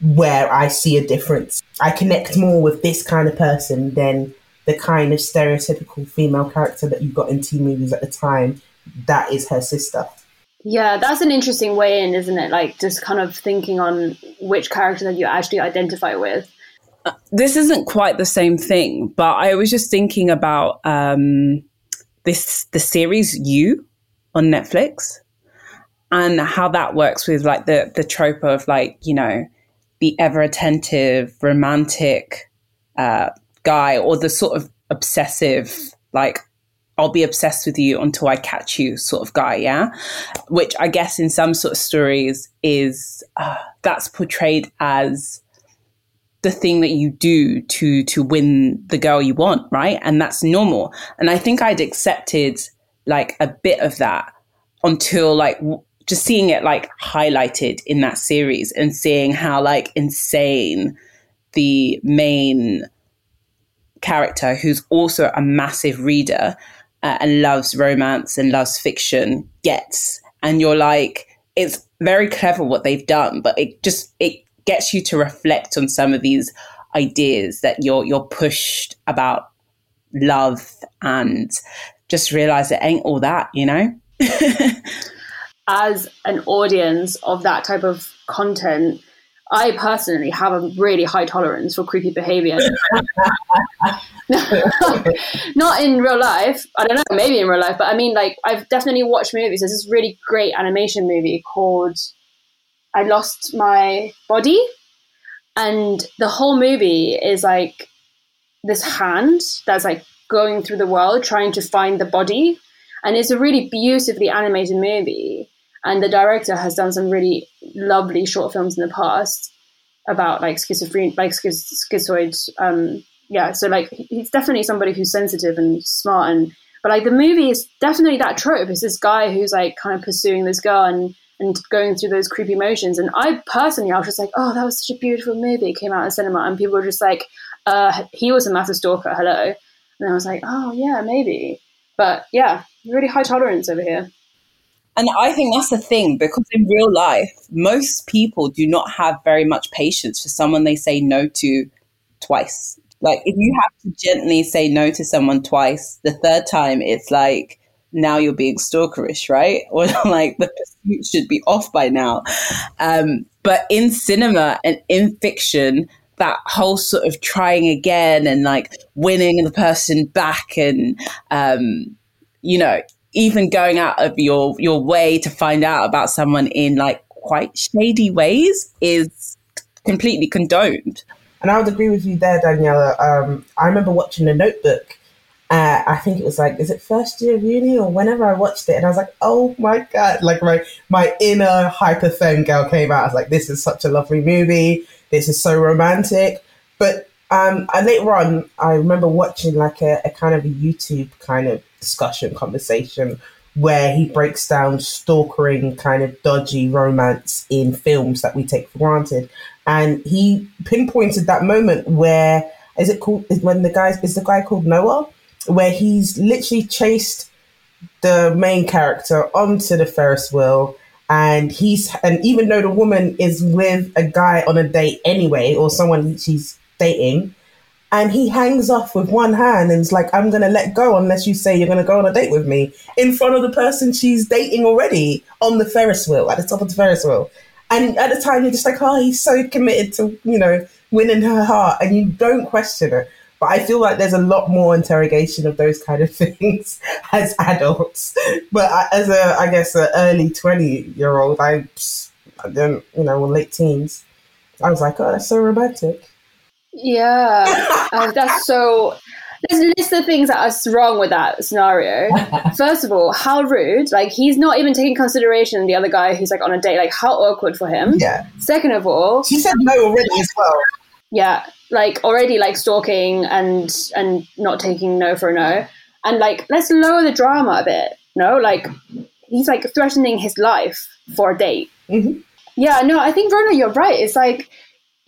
where I see a difference. I connect more with this kind of person than the kind of stereotypical female character that you got in teen movies at the time. That is her sister. Yeah, that's an interesting way in, isn't it? Like just kind of thinking on which character that you actually identify with this isn't quite the same thing, but I was just thinking about um, this the series You on Netflix and how that works with like the the trope of like you know the ever attentive romantic uh, guy or the sort of obsessive like I'll be obsessed with you until I catch you sort of guy, yeah. Which I guess in some sort of stories is uh, that's portrayed as the thing that you do to to win the girl you want, right? And that's normal. And I think I'd accepted like a bit of that until like w- just seeing it like highlighted in that series and seeing how like insane the main character who's also a massive reader uh, and loves romance and loves fiction gets and you're like it's very clever what they've done but it just it gets you to reflect on some of these ideas that you're you're pushed about love and just realize it ain't all that, you know? As an audience of that type of content, I personally have a really high tolerance for creepy behavior. Not in real life. I don't know, maybe in real life, but I mean, like, I've definitely watched movies. There's this really great animation movie called I lost my body. And the whole movie is like this hand that's like going through the world trying to find the body. And it's a really beautifully animated movie. And the director has done some really lovely short films in the past about like schizophrenia, like schizoid. Um, yeah, so like he's definitely somebody who's sensitive and smart. And but like the movie is definitely that trope. It's this guy who's like kind of pursuing this girl and and going through those creepy emotions. And I personally, I was just like, oh, that was such a beautiful movie. It came out in cinema, and people were just like, uh, he was a massive stalker. Hello, and I was like, oh yeah, maybe. But yeah, really high tolerance over here. And I think that's the thing because in real life, most people do not have very much patience for someone they say no to twice. Like if you have to gently say no to someone twice, the third time it's like now you're being stalkerish, right? Or like the pursuit should be off by now. Um, but in cinema and in fiction, that whole sort of trying again and like winning the person back and, um, you know, even going out of your, your way to find out about someone in like quite shady ways is completely condoned. And I would agree with you there, Daniela. Um, I remember watching The Notebook uh, I think it was like, is it first year of uni or whenever I watched it, and I was like, oh my god! Like my my inner hyper femme girl came out. I was like, this is such a lovely movie. This is so romantic. But um, and later on, I remember watching like a, a kind of a YouTube kind of discussion conversation where he breaks down stalkering kind of dodgy romance in films that we take for granted. And he pinpointed that moment where is it called is when the guy is the guy called Noah, where he's literally chased the main character onto the Ferris wheel and he's and even though the woman is with a guy on a date anyway or someone she's dating and he hangs off with one hand and is like i'm gonna let go unless you say you're gonna go on a date with me in front of the person she's dating already on the ferris wheel at the top of the ferris wheel. And at the time you're just like oh he's so committed to you know winning her heart and you don't question it but I feel like there's a lot more interrogation of those kind of things as adults. But as a, I guess, an early 20 year old, I, I don't, you know, late teens, I was like, oh, that's so romantic. Yeah, uh, that's so. There's a list of things that are wrong with that scenario. First of all, how rude! Like he's not even taking consideration the other guy who's like on a date. Like how awkward for him. Yeah. Second of all, she said no already as well. Yeah, like already like stalking and and not taking no for a no. And like let's lower the drama a bit no like he's like threatening his life for a date. Mm-hmm. yeah no i think Rona, you're right. It's like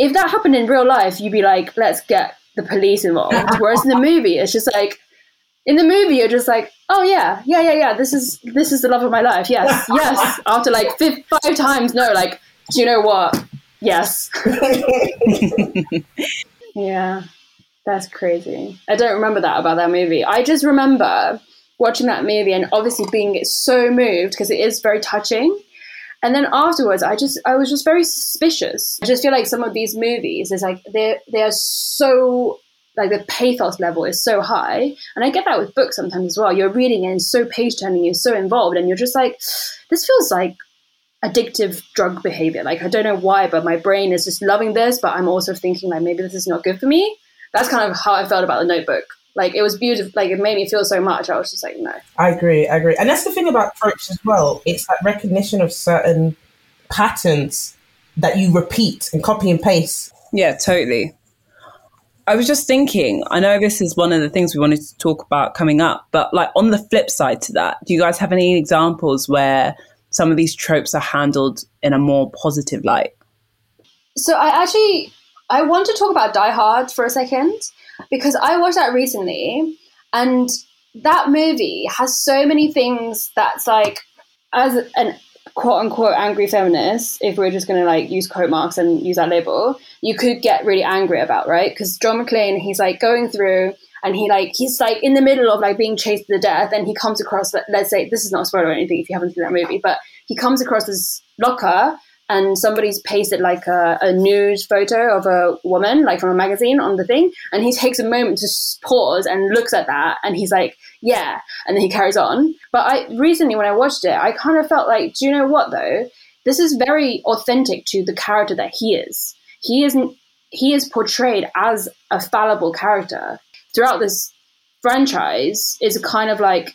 if that happened in real life you'd be like let's get the police involved. Whereas in the movie it's just like in the movie you're just like oh yeah yeah yeah yeah this is this is the love of my life. Yes yes after like five times no like do you know what? Yes Yeah, that's crazy. I don't remember that about that movie. I just remember watching that movie and obviously being so moved because it is very touching. And then afterwards, I just I was just very suspicious. I just feel like some of these movies is like they they are so like the pathos level is so high, and I get that with books sometimes as well. You're reading and so page turning, you're so involved, and you're just like, this feels like addictive drug behavior. Like I don't know why, but my brain is just loving this, but I'm also thinking like maybe this is not good for me. That's kind of how I felt about the notebook. Like it was beautiful like it made me feel so much. I was just like, no. I agree, I agree. And that's the thing about tropes as well. It's that recognition of certain patterns that you repeat and copy and paste. Yeah, totally. I was just thinking, I know this is one of the things we wanted to talk about coming up, but like on the flip side to that, do you guys have any examples where some of these tropes are handled in a more positive light. So I actually I want to talk about Die Hard for a second because I watched that recently and that movie has so many things that's like as an quote unquote angry feminist, if we're just going to like use quote marks and use that label, you could get really angry about, right? Because John McClane, he's like going through and he like he's like in the middle of like being chased to death and he comes across let's say this is not a spoiler or anything if you haven't seen that movie but he comes across this locker and somebody's pasted like a, a news photo of a woman like from a magazine on the thing and he takes a moment to pause and looks at that and he's like yeah and then he carries on. But i recently when i watched it i kind of felt like do you know what though? This is very authentic to the character that he is. He isn't he is portrayed as a fallible character throughout this franchise is a kind of like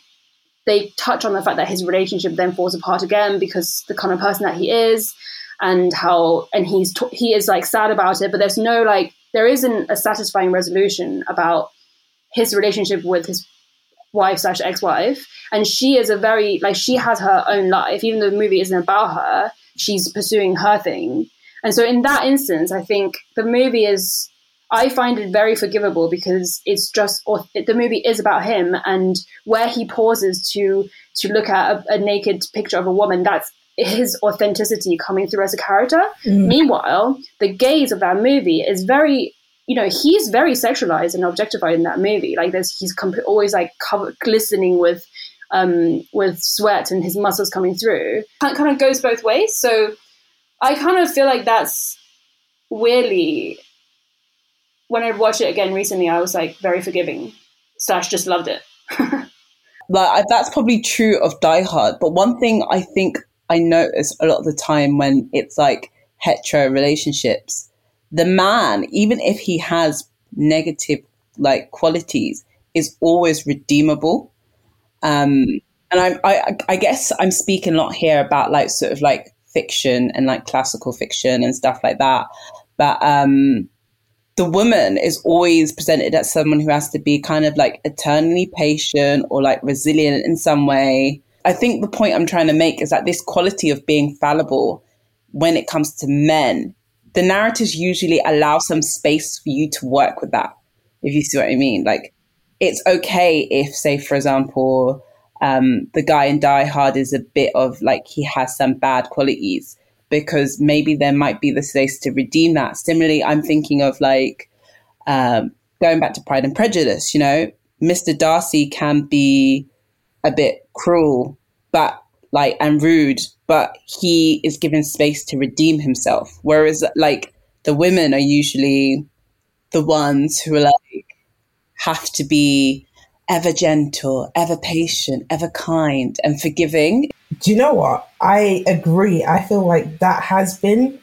they touch on the fact that his relationship then falls apart again because the kind of person that he is and how and he's t- he is like sad about it but there's no like there isn't a satisfying resolution about his relationship with his wife slash ex-wife. And she is a very like she has her own life. Even though the movie isn't about her she's pursuing her thing. And so in that instance i think the movie is I find it very forgivable because it's just the movie is about him and where he pauses to to look at a, a naked picture of a woman. That's his authenticity coming through as a character. Mm. Meanwhile, the gaze of that movie is very, you know, he's very sexualized and objectified in that movie. Like there's he's comp- always like covered, glistening with um, with sweat and his muscles coming through. It kind of goes both ways. So I kind of feel like that's weirdly when I watched it again recently, I was like very forgiving slash just loved it. like that's probably true of Die Hard, but one thing I think I notice a lot of the time when it's like hetero relationships, the man, even if he has negative like qualities, is always redeemable. Um, and I, I, I guess I'm speaking a lot here about like sort of like fiction and like classical fiction and stuff like that. But um, the woman is always presented as someone who has to be kind of like eternally patient or like resilient in some way. I think the point I'm trying to make is that this quality of being fallible when it comes to men, the narratives usually allow some space for you to work with that, if you see what I mean. Like, it's okay if, say, for example, um, the guy in Die Hard is a bit of like he has some bad qualities because maybe there might be the space to redeem that. Similarly, I'm thinking of like um, going back to Pride and Prejudice, you know, Mr. Darcy can be a bit cruel, but like and rude, but he is given space to redeem himself. Whereas like the women are usually the ones who are like have to be ever gentle, ever patient, ever kind and forgiving. Do you know what? I agree. I feel like that has been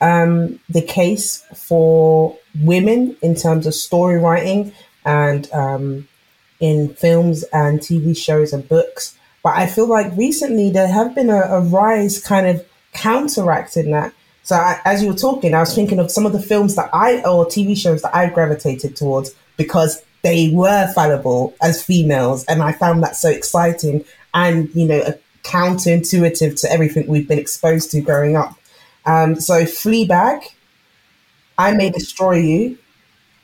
um, the case for women in terms of story writing and um, in films and TV shows and books. But I feel like recently there have been a, a rise kind of counteracting that. So I, as you were talking, I was thinking of some of the films that I or TV shows that I gravitated towards because they were fallible as females, and I found that so exciting and you know counterintuitive to everything we've been exposed to growing up. Um, so Fleabag, I May Destroy You,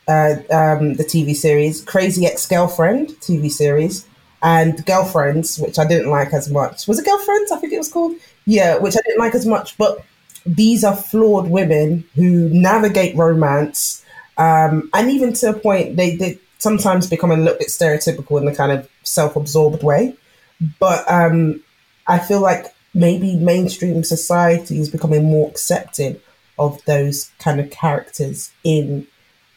uh, um, the TV series, Crazy Ex Girlfriend TV series, and Girlfriends, which I didn't like as much. Was it Girlfriends? I think it was called. Yeah, which I didn't like as much. But these are flawed women who navigate romance, um, and even to a point, they, they sometimes become a little bit stereotypical in the kind of self-absorbed way. But um, I feel like maybe mainstream society is becoming more accepting of those kind of characters in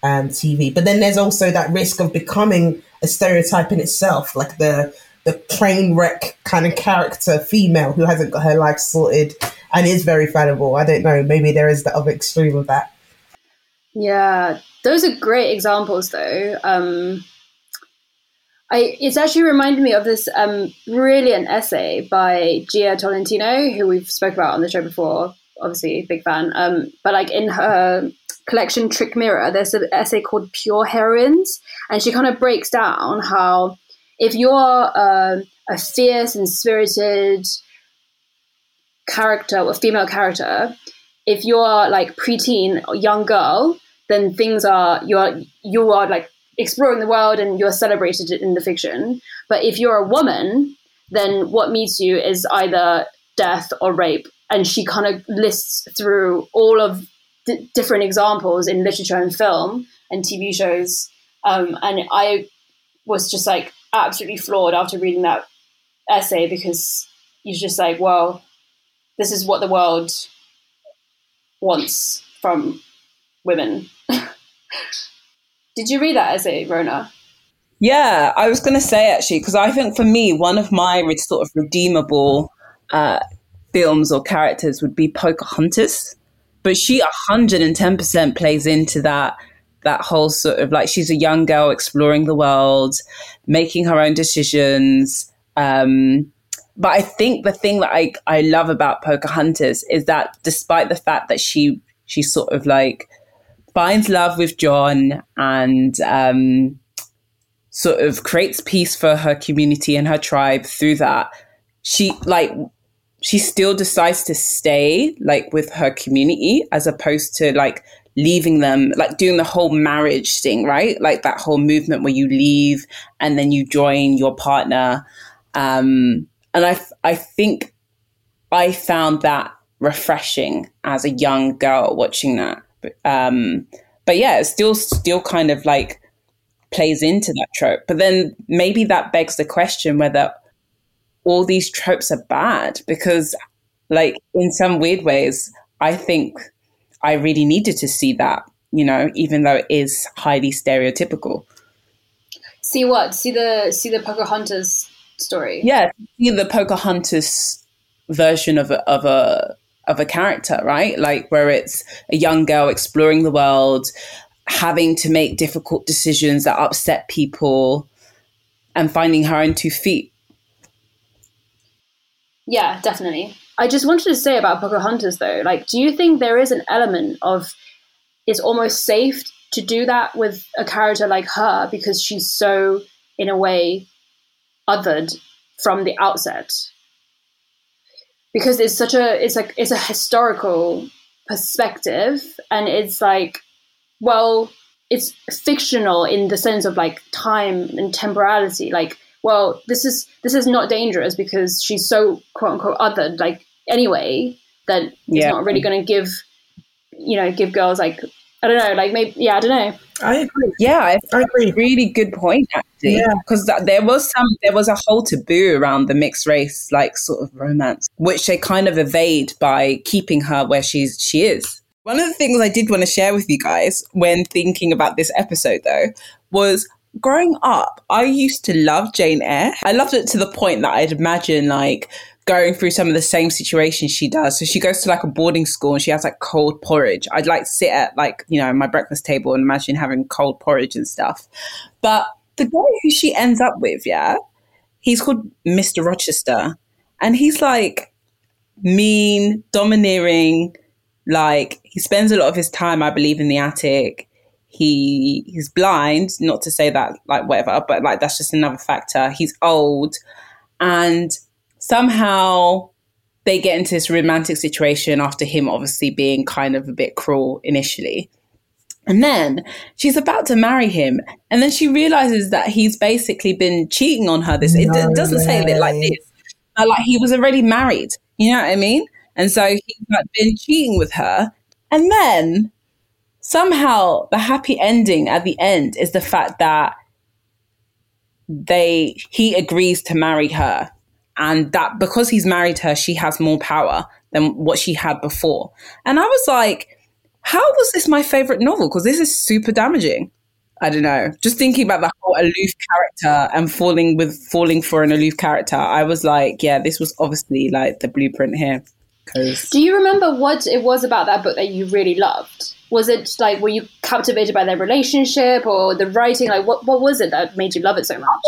um, TV. But then there's also that risk of becoming a stereotype in itself, like the the train wreck kind of character female who hasn't got her life sorted and is very fallible. I don't know. Maybe there is the other extreme of that. Yeah, those are great examples, though. Um, I, it's actually reminded me of this um, brilliant essay by Jia Tolentino, who we've spoke about on the show before. Obviously, big fan. Um, but like in her collection Trick Mirror, there's an essay called Pure Heroines, and she kind of breaks down how if you're uh, a fierce and spirited character or female character, if you're like preteen or young girl, then things are you are you are like exploring the world and you're celebrated in the fiction. But if you're a woman, then what meets you is either death or rape. And she kind of lists through all of d- different examples in literature and film and TV shows. Um, and I was just like absolutely floored after reading that essay because you're just like, well, this is what the world wants from women. Did you read that essay, Rona? Yeah, I was going to say actually, because I think for me, one of my sort of redeemable uh, films or characters would be Pocahontas. But she 110% plays into that that whole sort of like she's a young girl exploring the world, making her own decisions. Um, but I think the thing that I, I love about Pocahontas is that despite the fact that she she's sort of like finds love with John and um, sort of creates peace for her community and her tribe through that. She like she still decides to stay like with her community as opposed to like leaving them like doing the whole marriage thing right? Like that whole movement where you leave and then you join your partner. Um and i i think i found that refreshing as a young girl watching that um, but yeah, it still still kind of like plays into that trope. But then maybe that begs the question whether all these tropes are bad because like in some weird ways, I think I really needed to see that, you know, even though it is highly stereotypical. See what? See the see the Pocahontas story. Yeah, see the Pocahontas version of a, of a of a character, right? Like where it's a young girl exploring the world, having to make difficult decisions that upset people, and finding her own two feet. Yeah, definitely. I just wanted to say about Pocahontas though, like, do you think there is an element of it's almost safe to do that with a character like her because she's so, in a way, othered from the outset? Because it's such a it's like it's a historical perspective and it's like well it's fictional in the sense of like time and temporality like well this is this is not dangerous because she's so quote unquote othered like anyway that it's Yeah. not really going to give you know give girls like i don't know like maybe yeah i don't know I agree. Yeah, I I agree. really good point actually Yeah. because there was some there was a whole taboo around the mixed race like sort of romance which they kind of evade by keeping her where she's she is one of the things i did want to share with you guys when thinking about this episode though was growing up i used to love jane eyre i loved it to the point that i'd imagine like going through some of the same situations she does. So she goes to like a boarding school and she has like cold porridge. I'd like sit at like, you know, my breakfast table and imagine having cold porridge and stuff. But the guy who she ends up with, yeah, he's called Mr. Rochester. And he's like mean, domineering, like he spends a lot of his time, I believe, in the attic. He he's blind, not to say that like whatever, but like that's just another factor. He's old and somehow they get into this romantic situation after him obviously being kind of a bit cruel initially. And then she's about to marry him, and then she realizes that he's basically been cheating on her. This it, No it doesn't say it like this, but like he was already married. You know what I mean? And so he's like been cheating with her, and then somehow the happy ending at the end is the fact that they he agrees to marry her and that because he's married her she has more power than what she had before and i was like how was this my favorite novel? Because this is super damaging. I don't know. Just thinking about the whole aloof character and falling with falling for an aloof character i was like yeah this was obviously like the blueprint here. Do you remember what it was about that book that you really loved? Was it like were you captivated by their relationship or the writing? Like what, what was it that made you love it so much?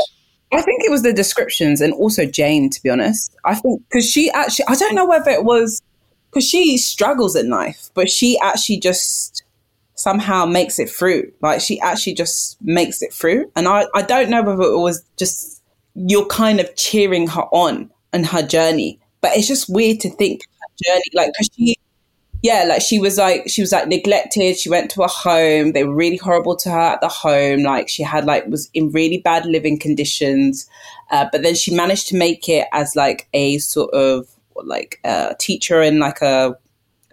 I think it was the descriptions and also Jane, to be honest. I think because she actually, I don't know whether it was because she struggles at life, but she actually just somehow makes it through. Like she actually just makes it through. And I, I don't know whether it was just you're kind of cheering her on and her journey, but it's just weird to think her journey, like, because she, yeah, like she was like she was like neglected. She went to a home. They were really horrible to her at the home. Like she had like was in really bad living conditions. Uh, but then she managed to make it as like a sort of like a teacher in like a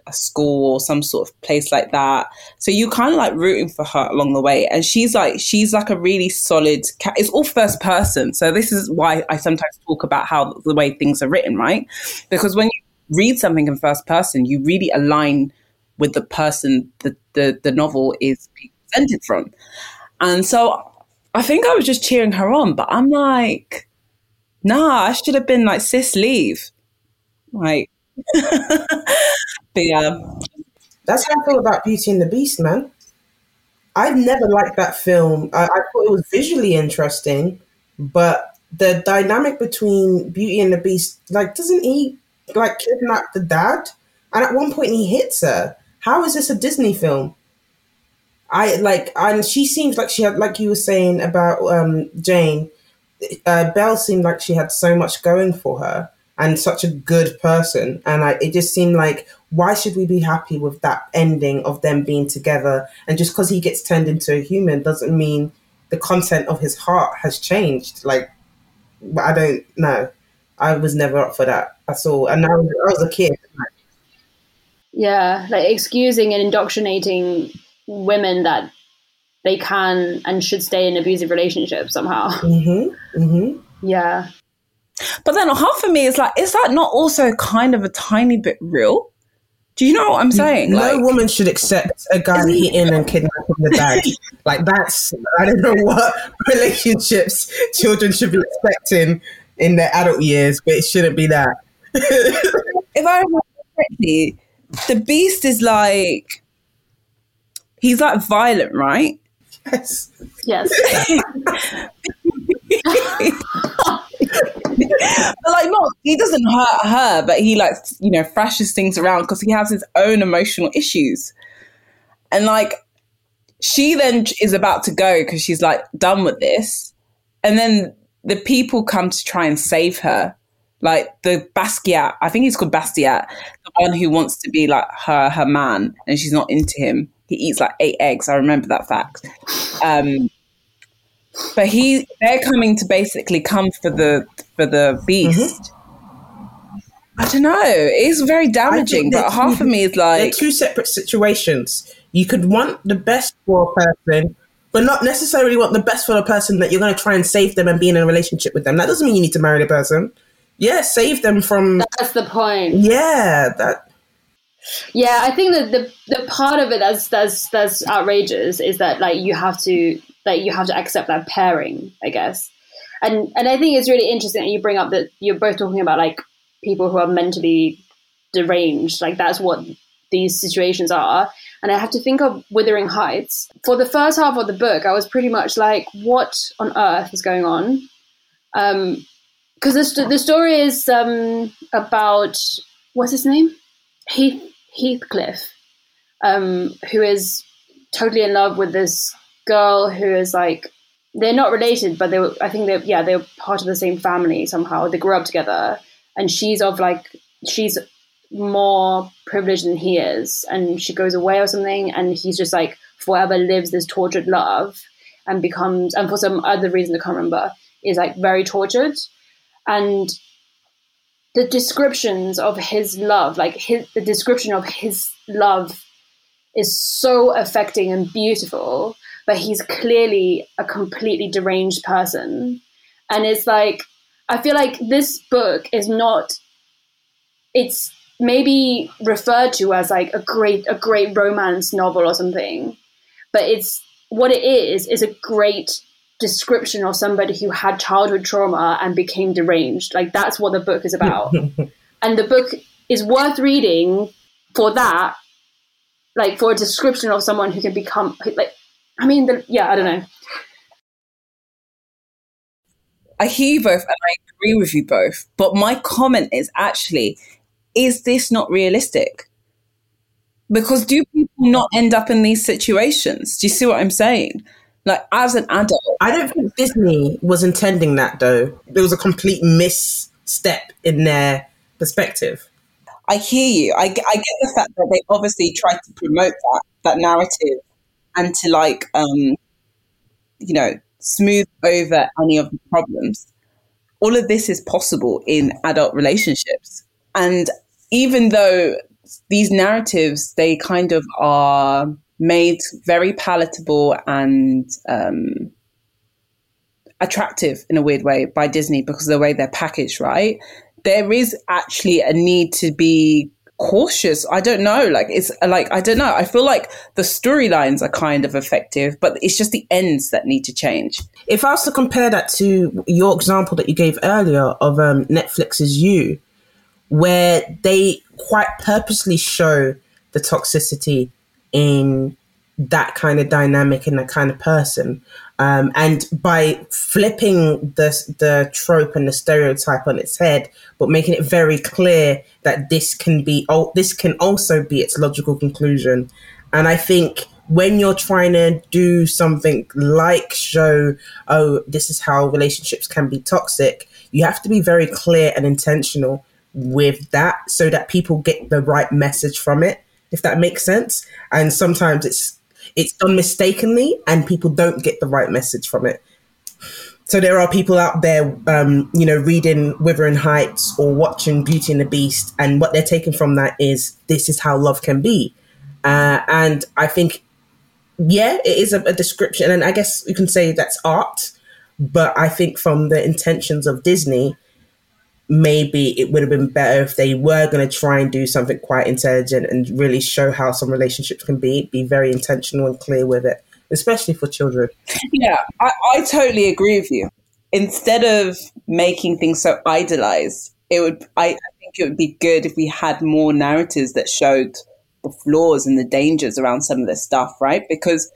a school or some sort of place like that. So you kind of like rooting for her along the way. And she's like she's like a really solid. Ca- it's all first person. So this is why I sometimes talk about how the way things are written, right? Because when you read something in first person, you really align with the person that the, the novel is presented from. And so I think I was just cheering her on, but I'm like, nah, I should have been like, sis, leave. Like, but yeah, That's how I feel about Beauty and the Beast, man. I've never liked that film. I, I thought it was visually interesting, but the dynamic between Beauty and the Beast, like, doesn't he like kidnap the dad? And at one point he hits her. How is this a Disney film? I like, and she seems like she had, like you were saying about um, Jane. Uh, Belle seemed like she had so much going for her and such a good person, and I, it just seemed like why should we be happy with that ending of them being together? And just because he gets turned into a human doesn't mean the content of his heart has changed. Like, I don't know. I was never up for that at all, and I was, I was a kid. yeah like excusing and indoctrinating women that they can and should stay in abusive relationships somehow Mm-hmm. Mm-hmm. yeah but then half of me is like, is that not also kind of a tiny bit real? Do you know what I'm saying? No Like, woman should accept a guy hitting and kidnapping the dad. like that's I don't know what relationships children should be expecting in their adult years, but it shouldn't be that. if I remember correctly, the beast is like, he's like violent, right? yes. yes but like not he doesn't hurt her but he like you know thrashes things around because he has his own emotional issues and like she then is about to go because she's like done with this and then the people come to try and save her Like the Basquiat, I think he's called Basquiat, the one who wants to be like her her man, and she's not into him. He eats like eight eggs. I remember that fact. Um, but he, they're coming to basically come for the for the beast. Mm-hmm. I don't know. It's very damaging, but half of me is like they're two separate situations. You could want the best for a person, but not necessarily want the best for a person that you're going to try and save them and be in a relationship with them. That doesn't mean you need to marry the person. Yeah, save them from. That's the point. Yeah, that. Yeah, I think that the the part of it that's that's that's outrageous is that like you have to like you have to accept that pairing, I guess. And and I think it's really interesting that you bring up that you're both talking about like people who are mentally deranged. Like that's what these situations are. And I have to think of Wuthering Heights. For the first half of the book, I was pretty much like, what on earth is going on? Because um, the, the story is um, about, what's his name? Heath, Heathcliff, um, who is totally in love with this girl who is like, they're not related, but they were, I think they yeah, they're part of the same family somehow. They grew up together. And she's of like she's more privileged than he is. And she goes away or something and he's just like forever lives this tortured love and becomes and for some other reason I can't remember is like very tortured. And the descriptions of his love like his the description of his love is so affecting and beautiful but he's clearly a completely deranged person and it's like I feel like this book is not. It's maybe referred to as like a great a great romance novel or something, but it's what it is is a great description of somebody who had childhood trauma and became deranged. Like that's what the book is about, and the book is worth reading for that. Like for a description of someone who can become like, I mean, the, yeah, I don't know. I hear you both and I agree with you both. But my comment is actually, is this not realistic? Because do people not end up in these situations? Do you see what I'm saying? Like as an adult. I don't think Disney was intending that though. There was a complete misstep in their perspective. I hear you. I, I get the fact that they obviously tried to promote that that narrative and to like um you know smooth over any of the problems. All of this is possible in adult relationships. And even though these narratives, they kind of are made very palatable and um, attractive in a weird way by Disney because of the way they're packaged, right? There is actually a need to be cautious. I don't know. Like it's like I don't know. I feel like the storylines are kind of effective, but it's just the ends that need to change. If I was to compare that to your example that you gave earlier of um, Netflix's You, where they quite purposely show the toxicity in that kind of dynamic and that kind of person. Um, and by flipping the the trope and the stereotype on its head, but making it very clear that this can be this can also be its logical conclusion. And I think when you're trying to do something like show, oh, this is how relationships can be toxic, you have to be very clear and intentional with that so that people get the right message from it, if that makes sense. And sometimes it's it's done mistakenly and people don't get the right message from it. So there are people out there, um, you know, reading Wuthering Heights or watching Beauty and the Beast, and what they're taking from that is this is how love can be. Uh, and I think, yeah, it is a, a description, and I guess you can say that's art. But I think from the intentions of Disney, maybe it would have been better if they were going to try and do something quite intelligent and really show how some relationships can be, be very intentional and clear with it, especially for children. Yeah, I, I totally agree with you. Instead of making things so idolized, it would, I, I think it would be good if we had more narratives that showed the flaws and the dangers around some of this stuff, right? Because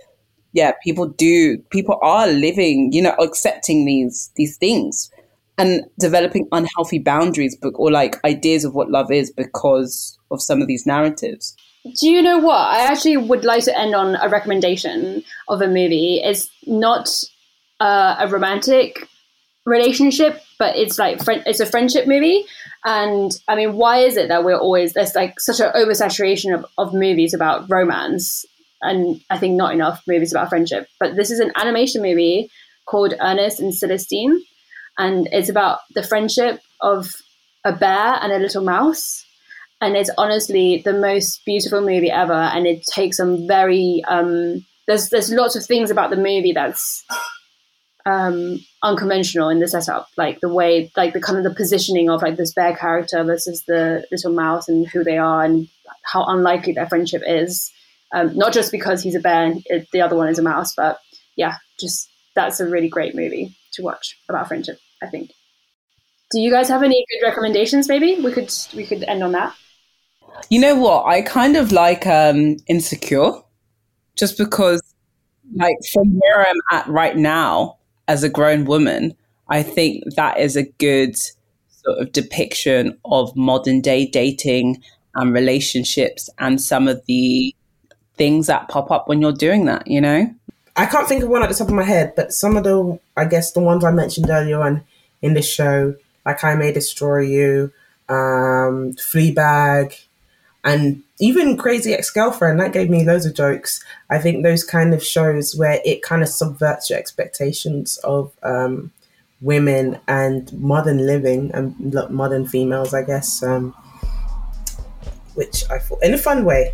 yeah, people do, people are living, you know, accepting these, these things and developing unhealthy boundaries or like ideas of what love is because of some of these narratives. Do you know what? I actually would like to end on a recommendation of a movie. It's not uh, a romantic relationship, but it's like friend, it's a friendship movie. And I mean, why is it that we're always there's like such an oversaturation of, of movies about romance, and I think not enough movies about friendship. But this is an animation movie called Ernest and Celestine, and it's about the friendship of a bear and a little mouse. And it's honestly the most beautiful movie ever, and it takes some very um, there's there's lots of things about the movie that's um, unconventional in the setup, like the way, like the kind of the positioning of like this bear character versus the little mouse and who they are and how unlikely their friendship is. Um, not just because he's a bear and the other one is a mouse, but yeah, just that's a really great movie to watch about friendship. I think. Do you guys have any good recommendations? Maybe we could we could end on that. You know what? I kind of like um, Insecure, just because, like, from where I'm at right now, as a grown woman, I think that is a good sort of depiction of modern day dating and relationships and some of the things that pop up when you're doing that, you know? I can't think of one at the top of my head, but some of the, I guess, the ones I mentioned earlier on in the show, like I May Destroy You, um, Fleabag, and even Crazy Ex Girlfriend, that gave me loads of jokes. I think those kind of shows where it kind of subverts your expectations of um, women and modern living and modern females, I guess, um, which I thought in a fun way.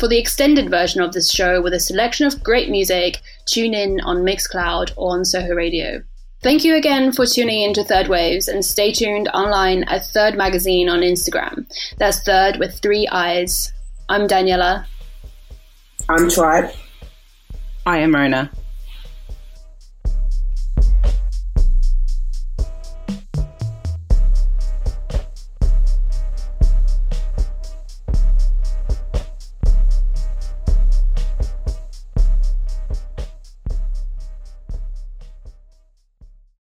For the extended version of this show with a selection of great music, tune in on Mixcloud or on Soho Radio. Thank you again for tuning in to Third Waves and stay tuned online at Thiiird Magazine on Instagram. That's Third with three eyes. I'm Daniela. I'm Tribe. I am Rona.